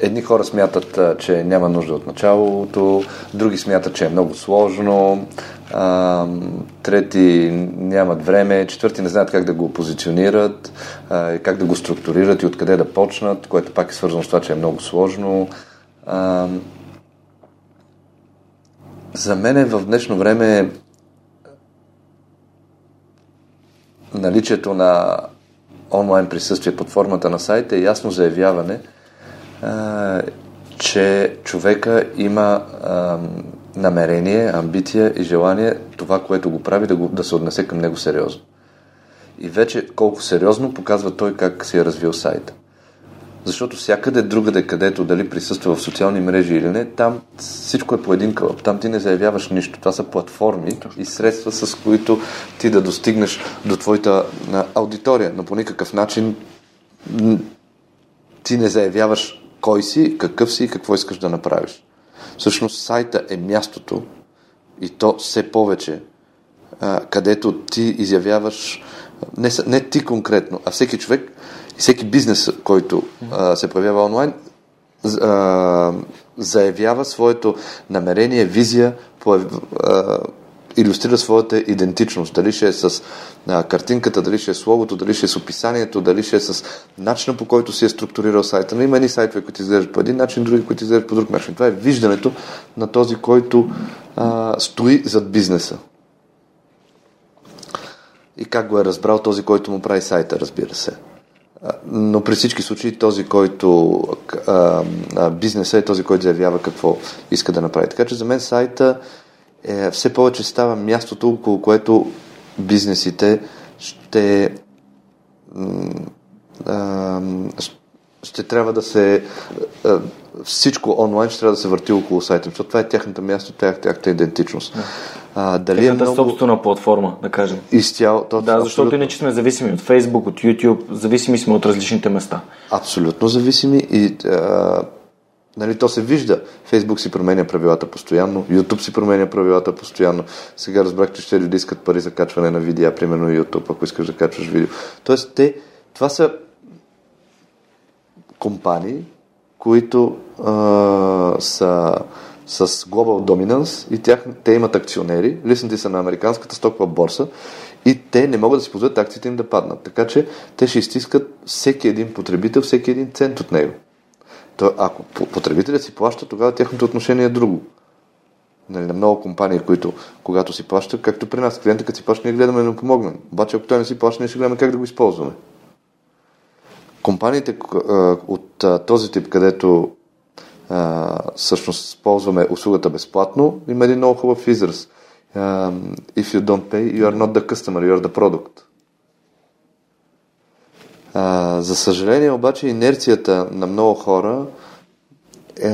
Едни хора смятат, че няма нужда от началото, други смятат, че е много сложно, а, трети нямат време, четвърти не знаят как да го позиционират, а, как да го структурират и откъде да почнат, което пак е свързано с това, че е много сложно. А, за мен в днешно време наличието на онлайн присъствие под формата на сайта е ясно заявяване, а, че човека има а, намерение, амбиция и желание това, което го прави, да, го, да се отнесе към него сериозно. И вече колко сериозно показва той как си е развил сайта. Защото всякъде другаде, където дали присъства в социални мрежи или не, там всичко е по един кълъп. Там ти не заявяваш нищо. Това са платформи и средства, с които ти да достигнеш до твоята аудитория. Но по никакъв начин ти не заявяваш кой си, какъв си и какво искаш да направиш. Всъщност сайта е мястото и то все повече, където ти изявяваш, не, не ти конкретно, а всеки човек и всеки бизнес, който се появява онлайн, заявява своето намерение, визия, иллюстрира своята идентичност. Дали ще е с а, картинката, дали ще е с логото, дали ще е с описанието, дали ще е с начина по който си е структурирал сайта. Но има едни сайтове, които изглеждат по един начин, други, които изглеждат по друг начин. Това е виждането на този, който а, стои зад бизнеса. И как го е разбрал този, който му прави сайта, разбира се. Но при всички случаи този, който бизнеса е този, който заявява какво иска да направи. Така че за мен сайта е, все повече става мястото, около което бизнесите ще а, ще трябва да се всичко онлайн ще трябва да се върти около сайта, защото това е тяхната място, тях, тяхната идентичност. А, дали е много... собствена платформа, да кажем. Изцяло. Да, защото абсолютно... иначе сме зависими от Facebook, от YouTube, зависими сме от различните места. Абсолютно зависими и а, Нали, то се вижда. Фейсбук си променя правилата постоянно, YouTube си променя правилата постоянно. Сега разбрах, че ще люди искат пари за качване на видеа, примерно YouTube, ако искаш да качваш видео. Тоест, те, това са компании, които а, са с Global Dominance и тях, те имат акционери, лиснати са на американската стокова борса и те не могат да си позволят акциите им да паднат. Така че те ще изтискат всеки един потребител, всеки един цент от него. То, ако потребителят си плаща, тогава тяхното отношение е друго. Нали, на много компании, които когато си плаща, както при нас, клиента като си плаща, ние гледаме да му помогнем. Обаче ако той не си плаща, ние ще гледаме как да го използваме. Компаниите от този тип, където всъщност ползваме услугата безплатно, има един много хубав израз. if you don't pay, you are not the customer, you are the product. А, за съжаление обаче инерцията на много хора е,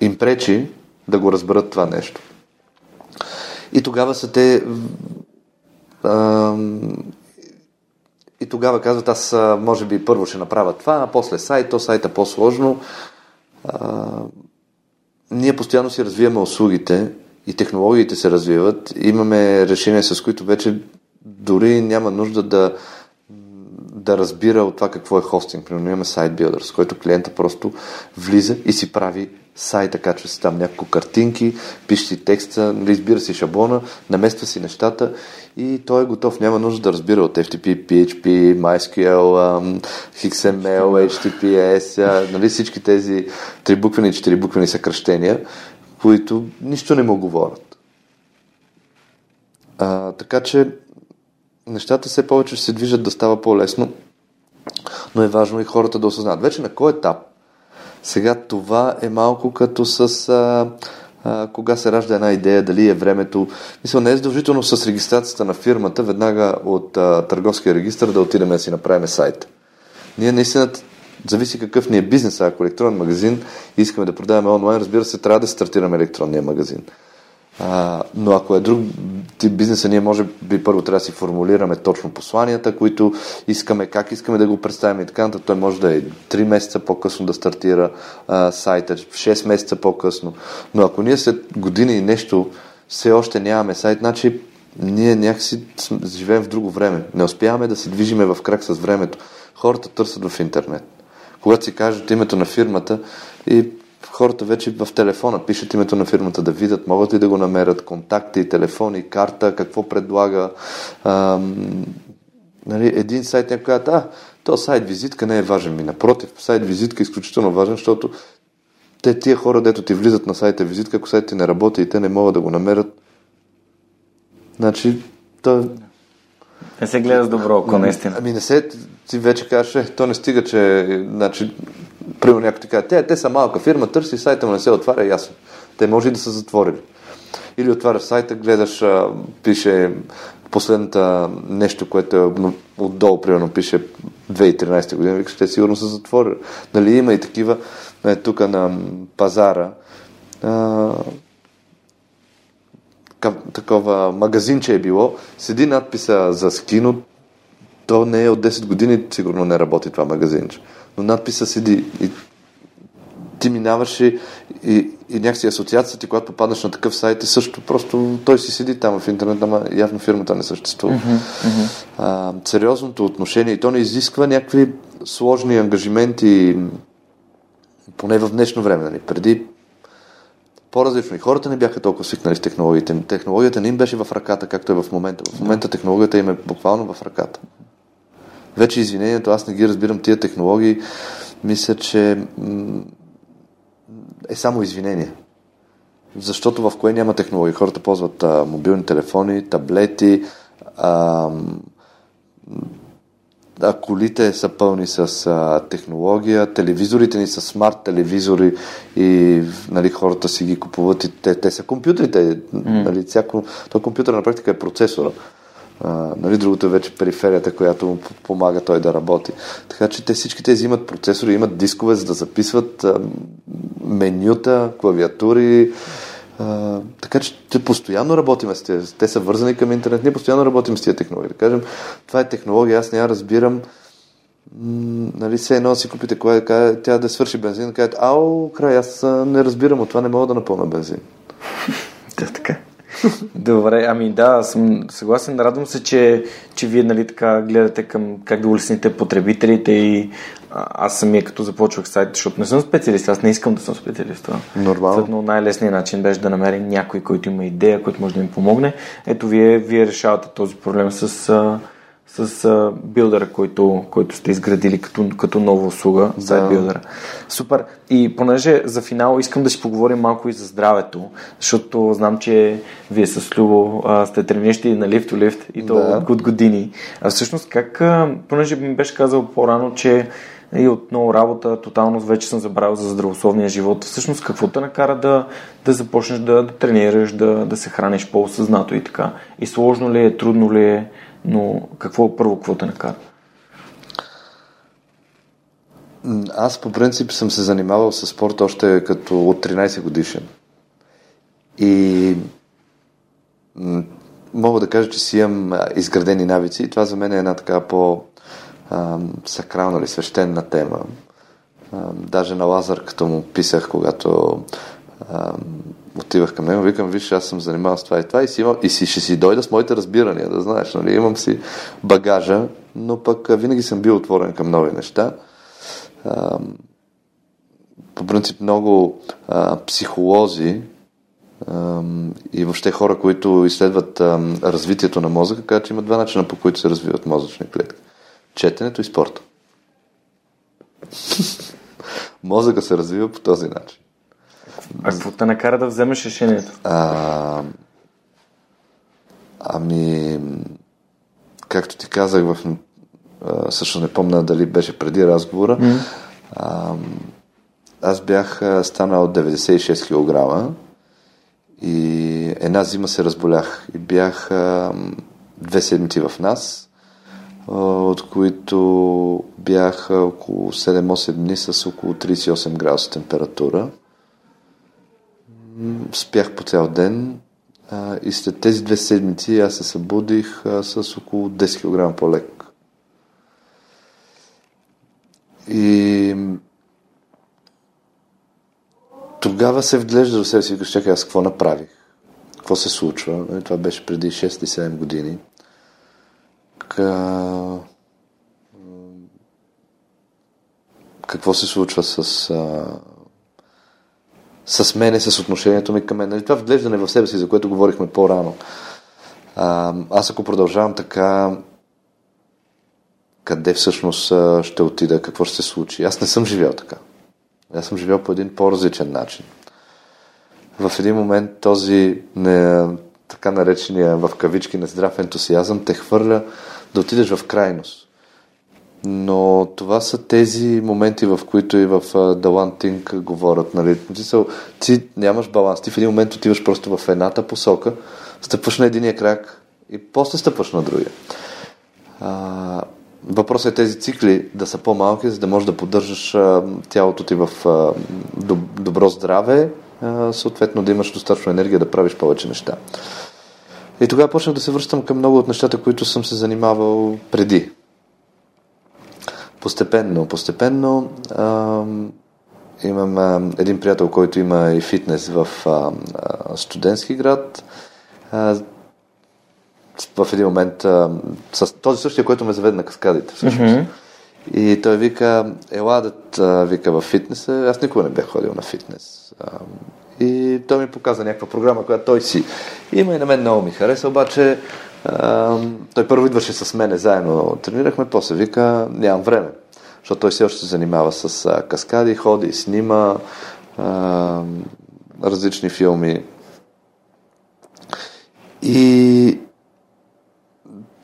им пречи да го разберат това нещо. И тогава са те а, и тогава казват, аз може би първо ще направя това, а после сайт, то сайта по-сложно. А, ние постоянно си развиваме услугите и технологиите се развиват. Имаме решения, с които вече дори няма нужда да, да разбира от това какво е хостинг. Примерно имаме сайт билдър, с който клиента просто влиза и си прави сайта, качва си там няколко картинки, пише си текста, избира си шаблона, намества си нещата и той е готов. Няма нужда да разбира от FTP, PHP, MySQL, XML, HTTPS, нали, всички тези трибуквени и четирибуквени съкръщения, които нищо не му говорят. А, така че нещата все повече се движат да става по-лесно, но е важно и хората да осъзнат. Вече на кой етап? Сега това е малко като с а, а, кога се ражда една идея, дали е времето. Мисля, не е задължително с регистрацията на фирмата, веднага от а, търговския регистр да отидем да си направим сайт. Ние наистина зависи какъв ни е бизнес, ако електронен магазин искаме да продаваме онлайн, разбира се, трябва да стартираме електронния магазин. А, но ако е друг тип бизнеса, ние може би първо трябва да си формулираме точно посланията, които искаме, как искаме да го представим и така нататък. Той може да е 3 месеца по-късно да стартира а, сайта, 6 месеца по-късно. Но ако ние след години и нещо все още нямаме сайт, значи ние някакси живеем в друго време. Не успяваме да се движиме в крак с времето. Хората търсят в интернет. Когато си кажат името на фирмата и хората вече в телефона пишат името на фирмата да видят, могат ли да го намерят, контакти, телефони, карта, какво предлага. Ам, нали, един сайт някой казва, а, то сайт визитка не е важен ми. Напротив, сайт визитка е изключително важен, защото те тия хора, дето ти влизат на сайта визитка, ако сайт ти не работи и те не могат да го намерят, значи, то... Не се гледа с добро око, наистина. Ами не се, ти вече кажеш, е, то не стига, че значи, Примерно някой ти те, те са малка фирма, търси сайта му не се отваря, ясно. Те може и да са затворили. Или отваряш сайта, гледаш, пише последната нещо, което е отдолу, примерно пише 2013 година, викаш, те сигурно са затворили. Нали, има и такива, е, тук на пазара, а, такова магазинче е било, седи надписа за скино, то не е от 10 години, сигурно не работи това магазинче но надписа седи. И ти минаваш и, и, и някакси асоциацията ти, когато попаднеш на такъв сайт, е също просто той си седи там в интернет, ама явно фирмата не съществува. Mm-hmm, mm-hmm. А, сериозното отношение и то не изисква някакви сложни ангажименти, поне в днешно време. Нали? Преди по-различно. И хората не бяха толкова свикнали с технологиите. Технологията не им беше в ръката, както е в момента. В момента технологията им е буквално в ръката. Вече извинението, аз не ги разбирам тия технологии. Мисля, че е само извинение. Защото в кое няма технологии? Хората ползват а, мобилни телефони, таблети, а, а колите са пълни с а, технология, телевизорите ни са смарт телевизори и нали, хората си ги купуват и те, те са компютрите. Mm. Нали, всяко, то компютър на практика е процесора. А, нали, другото е вече периферията, която му помага той да работи. Така че те всички тези имат процесори, имат дискове, за да записват а, менюта, клавиатури. А, така че те постоянно работим с тези. Те са вързани към интернет. Ние постоянно работим с тези технологии. Да кажем, това е технология, аз я разбирам. М- нали, все едно си купите кола, тя да свърши бензин, да кажете, ау, край, аз не разбирам от това, не мога да напълна бензин. Да, така. Добре, ами да, съм съгласен. Радвам се, че, че вие нали, така гледате към как да улесните потребителите и а, аз самия като започвах сайт, защото не съм специалист, аз не искам да съм специалист. Нормално. най-лесният начин беше да намерим някой, който има идея, който може да ми помогне. Ето вие, вие решавате този проблем с с а, билдера, който, който сте изградили като, като нова услуга, да. сайт билдера. Супер. И понеже за финал искам да си поговорим малко и за здравето, защото знам, че вие с Любо а, сте трениращи на лифт лифт и то да. от години. А всъщност как, а, понеже ми беше казал по-рано, че и от много работа, тотално вече съм забравил за здравословния живот. Всъщност какво те накара да, да започнеш да, да тренираш, да, да се храниш по-осъзнато и така? И сложно ли е, трудно ли е? Но какво първо, какво те накара? Аз по принцип съм се занимавал с спорт още като от 13 годишен. И мога да кажа, че си имам изградени навици и това за мен е една така по сакрална или свещена тема. Даже на Лазар, като му писах, когато отивах към него, викам, виж, аз съм занимавал с това и това и, си, и си, ще си дойда с моите разбирания, да знаеш, нали, имам си багажа, но пък винаги съм бил отворен към нови неща. А, по принцип много а, психолози а, и въобще хора, които изследват а, развитието на мозъка, казват, че има два начина по които се развиват мозъчни клетки. Четенето и спорта. Мозъка се развива по този начин. А какво те накара да вземеш решението? А, ами, както ти казах, в, а, също не помня дали беше преди разговора, mm. а, аз бях станал 96 кг и една зима се разболях и бях а, две седмици в нас, а, от които бях около 7-8 дни с около 38 градуса температура спях по цял ден а, и след тези две седмици аз се събудих а, с около 10 кг по-лек. И тогава се вглежда в себе си и викаш, чакай, аз какво направих? Какво се случва? И това беше преди 6-7 години. Ка... Какво се случва с а, с мене, с отношението ми към мен. Нали, това вглеждане в себе си, за което говорихме по-рано. А, аз ако продължавам така, къде всъщност ще отида, какво ще се случи? Аз не съм живял така. Аз съм живял по един по-различен начин. В един момент този не, така наречения в кавички нездрав ентусиазъм те хвърля да отидеш в крайност. Но това са тези моменти, в които и в The One Thing говорят. Нали? Ти нямаш баланс. Ти в един момент отиваш просто в едната посока, стъпваш на единия крак и после стъпваш на другия. А, въпросът е тези цикли да са по-малки, за да можеш да поддържаш а, тялото ти в а, добро здраве, а, съответно да имаш достатъчно енергия да правиш повече неща. И тогава почнах да се връщам към много от нещата, които съм се занимавал преди. Постепенно, постепенно а, имам а, един приятел, който има и фитнес в а, а, студентски град. А, в един момент а, с този същия, който ме заведе на каскадите всъщност. Mm-hmm. И той вика, ела да вика в фитнеса. Аз никога не бях ходил на фитнес. А, И той ми показа някаква програма, която той си има и на мен много ми хареса, обаче той първо идваше с мене, заедно тренирахме, после вика, нямам време, защото той все още се занимава с а, каскади, ходи, снима а, различни филми. И,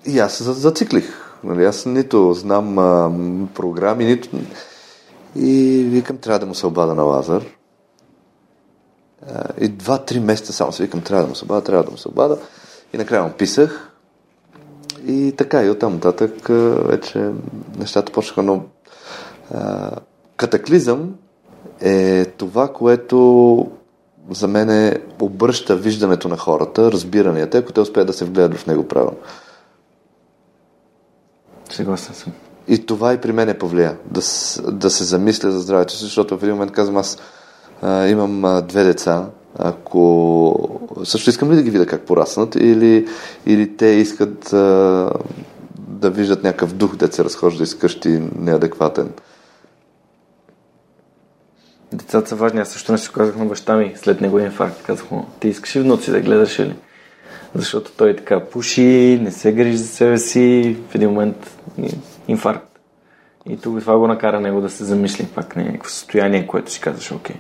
и аз се зациклих. Нали, аз нито знам а, програми, нито... И викам, трябва да му се обада на Лазар. И два-три месеца само се викам, трябва да му се обада, трябва да му се обада. И накрая му писах. И така, и оттам нататък вече нещата почнаха, но а, катаклизъм е това, което за мен е обръща виждането на хората, разбиранията, ако те успеят да се вгледат в него правилно. Съгласен съм. И това и при мен е повлия. Да, да се замисля за здравето си, защото в един момент казвам аз а, имам а, две деца, ако също искам ли да ги видя как пораснат или, или те искат а, да виждат някакъв дух, да се разхожда из къщи неадекватен. Децата са важни. Аз също не си казах на баща ми след неговия инфаркт. Казах му, ти искаш ли внуци да гледаш ли? Защото той така пуши, не се грижи за себе си, в един момент инфаркт. И това го накара него да се замисли пак на някакво състояние, което си казваш, окей.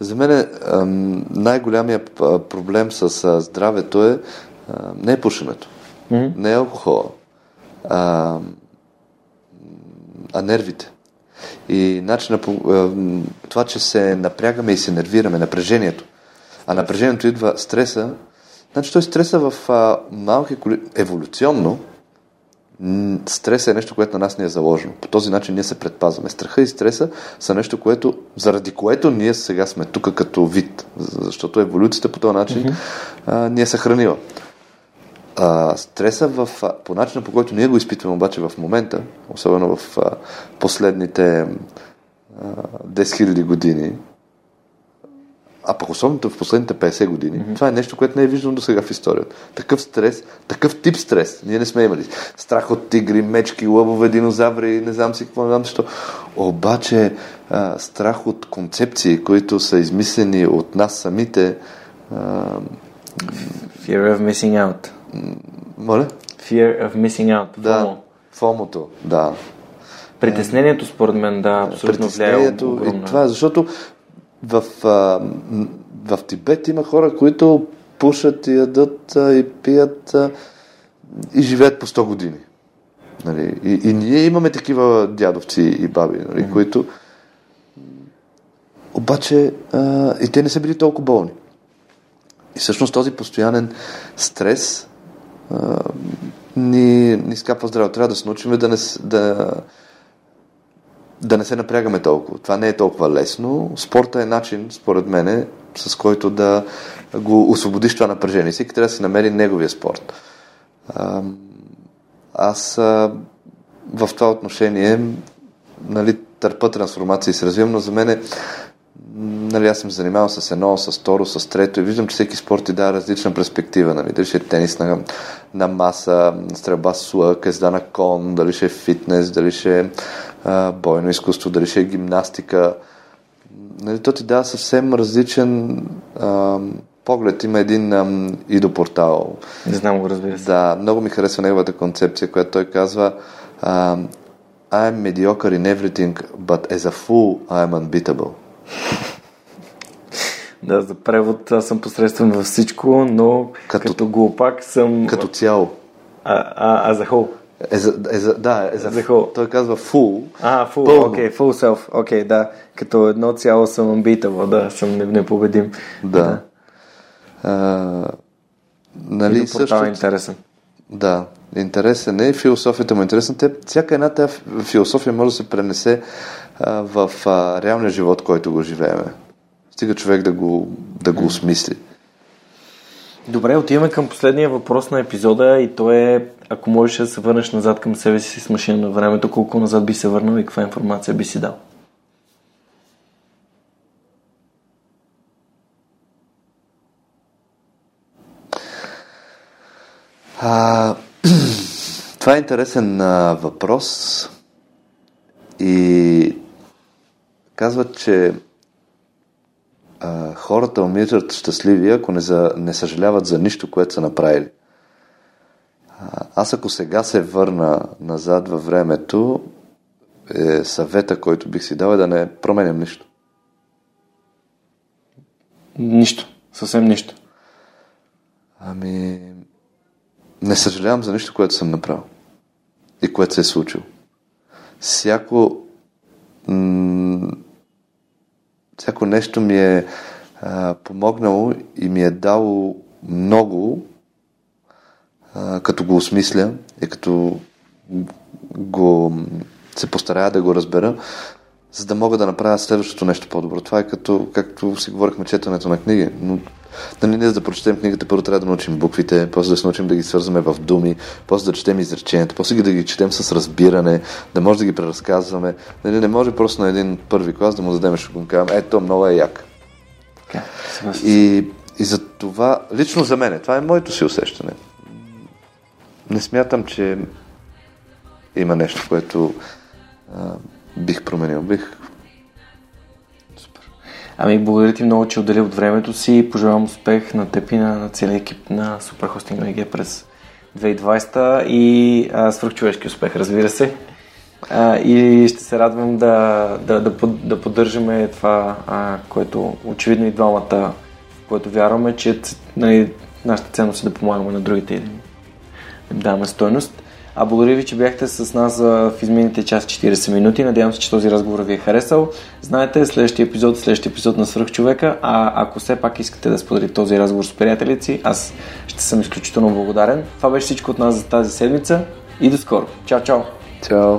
За мен най-голямия проблем с здравето е не е пушенето, mm-hmm. не е алкохола, а, а нервите. И начина по това, че се напрягаме и се нервираме, напрежението. А напрежението идва стреса. Значи той стреса в а, малки коли... еволюционно стрес е нещо, което на нас ни е заложено. По този начин ние се предпазваме. Страха и стреса са нещо, което, заради което ние сега сме тук като вид. Защото еволюцията по този начин mm-hmm. а, ни е съхранила. А, стреса в, по начина по който ние го изпитваме обаче в момента, особено в а, последните а, 10 000 години, а пък особено в последните 50 години, mm-hmm. това е нещо, което не е виждано до сега в историята. Такъв стрес, такъв тип стрес, ние не сме имали. Страх от тигри, мечки, лъвове, динозаври, не знам си какво, не знам защо. Обаче а, страх от концепции, които са измислени от нас самите. А, Fear of missing out. Моля? Fear of missing out. Да, фомото, да. Притеснението, според мен, да, абсолютно влияе. И това защото в, а, в Тибет има хора, които пушат и ядат а, и пият а, и живеят по 100 години. Нали? И, и ние имаме такива дядовци и баби, нали, mm-hmm. които обаче а, и те не са били толкова болни. И всъщност този постоянен стрес а, ни, ни скапва здраво. Трябва да се научим да не, да, да не се напрягаме толкова. Това не е толкова лесно. Спорта е начин, според мен, с който да го освободиш това напрежение. Всеки трябва да си намери неговия спорт. Аз в това отношение нали, търпа трансформация и се развивам, но за мен нали, аз съм занимавал с едно, с второ, с трето и виждам, че всеки спорт ти дава различна перспектива. Нали? Дали ще е тенис на, на маса, стрелба с лък, езда на кон, дали ще е фитнес, дали ще е а, бойно изкуство, дали ще е гимнастика. Нали, то ти дава съвсем различен а, поглед. Има един а, идопортал. Не знам го, разбира се. Да, много ми харесва неговата концепция, която той казва а, I'm mediocre in everything, but as a fool I'm unbeatable. Да, за превод аз съм посредствен във всичко, но като, като глупак съм... Като цяло. А, а, а за хол. Е за, е за, да, е за, за хол. Той казва full. А, full, окей, okay, full self. Окей, okay, да. Като едно цяло съм амбитава, да, съм непобедим. Да. да. А, нали, също... е интересен. Да, интересен е. Философията му е интересна. Те, всяка една тази философия може да се пренесе а, в а, реалния живот, който го живееме. Стига човек да го, да го осмисли. Добре, отиваме към последния въпрос на епизода и то е, ако можеш да се върнеш назад към себе си с машина на времето, колко назад би се върнал и каква информация би си дал? А, това е интересен а, въпрос и казват, че а, хората умират щастливи, ако не, за, не съжаляват за нищо, което са направили. А, аз ако сега се върна назад във времето, е, съвета, който бих си дал е да не променям нищо. Нищо. Съвсем нищо. Ами, не съжалявам за нищо, което съм направил и което се е случило. Всяко, м- всяко нещо ми е а, помогнало и ми е дало много, а, като го осмисля и като го се постарая да го разбера, за да мога да направя следващото нещо по-добро. Това е като, както си говорихме, четенето на книги. Но Нали, не за да прочетем книгата, първо трябва да научим буквите, после да се научим да ги свързваме в думи, после да четем изреченията, после да ги четем с разбиране, да може да ги преразказваме. Нали, не може просто на един първи клас да му дадем шокунка, ето, много е як. и, и за това, лично за мен, това е моето си усещане. Не смятам, че има нещо, което а, бих променил. Бих Ами, благодаря ти много, че отдели от времето си. Пожелавам успех на теб и на, на целия екип на Хостинг МГ през 2020 и а, свръхчовешки успех, разбира се. А, и ще се радвам да, да, да, да поддържаме това, а, което очевидно и двамата, което вярваме, че нали, нашата ценност е да помагаме на другите и да им даваме стойност. А благодаря ви, че бяхте с нас в изминалите час 40 минути. Надявам се, че този разговор ви е харесал. Знаете, следващия епизод, следващия епизод на Свърх човека, а ако все пак искате да споделите този разговор с приятелите си, аз ще съм изключително благодарен. Това беше всичко от нас за тази седмица и до скоро. Чао, чао! Чао!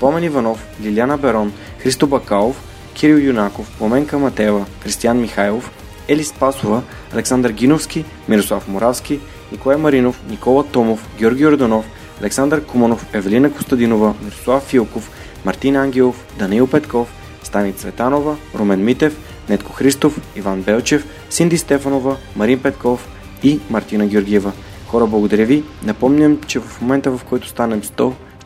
Помен Иванов, Лиляна Берон, Христо Бакалов, Кирил Юнаков, Пламенка Матева, Кристиян Михайлов, Ели Спасова, Александър Гиновски, Мирослав Моравски, Николай Маринов, Никола Томов, Георги Орданов, Александър Куманов, Евелина Костадинова, Мирослав Филков, Мартин Ангелов, Даниил Петков, Стани Цветанова, Румен Митев, Нетко Христов, Иван Белчев, Синди Стефанова, Марин Петков и Мартина Георгиева. Хора, благодаря ви. Напомням, че в момента в който станем 100,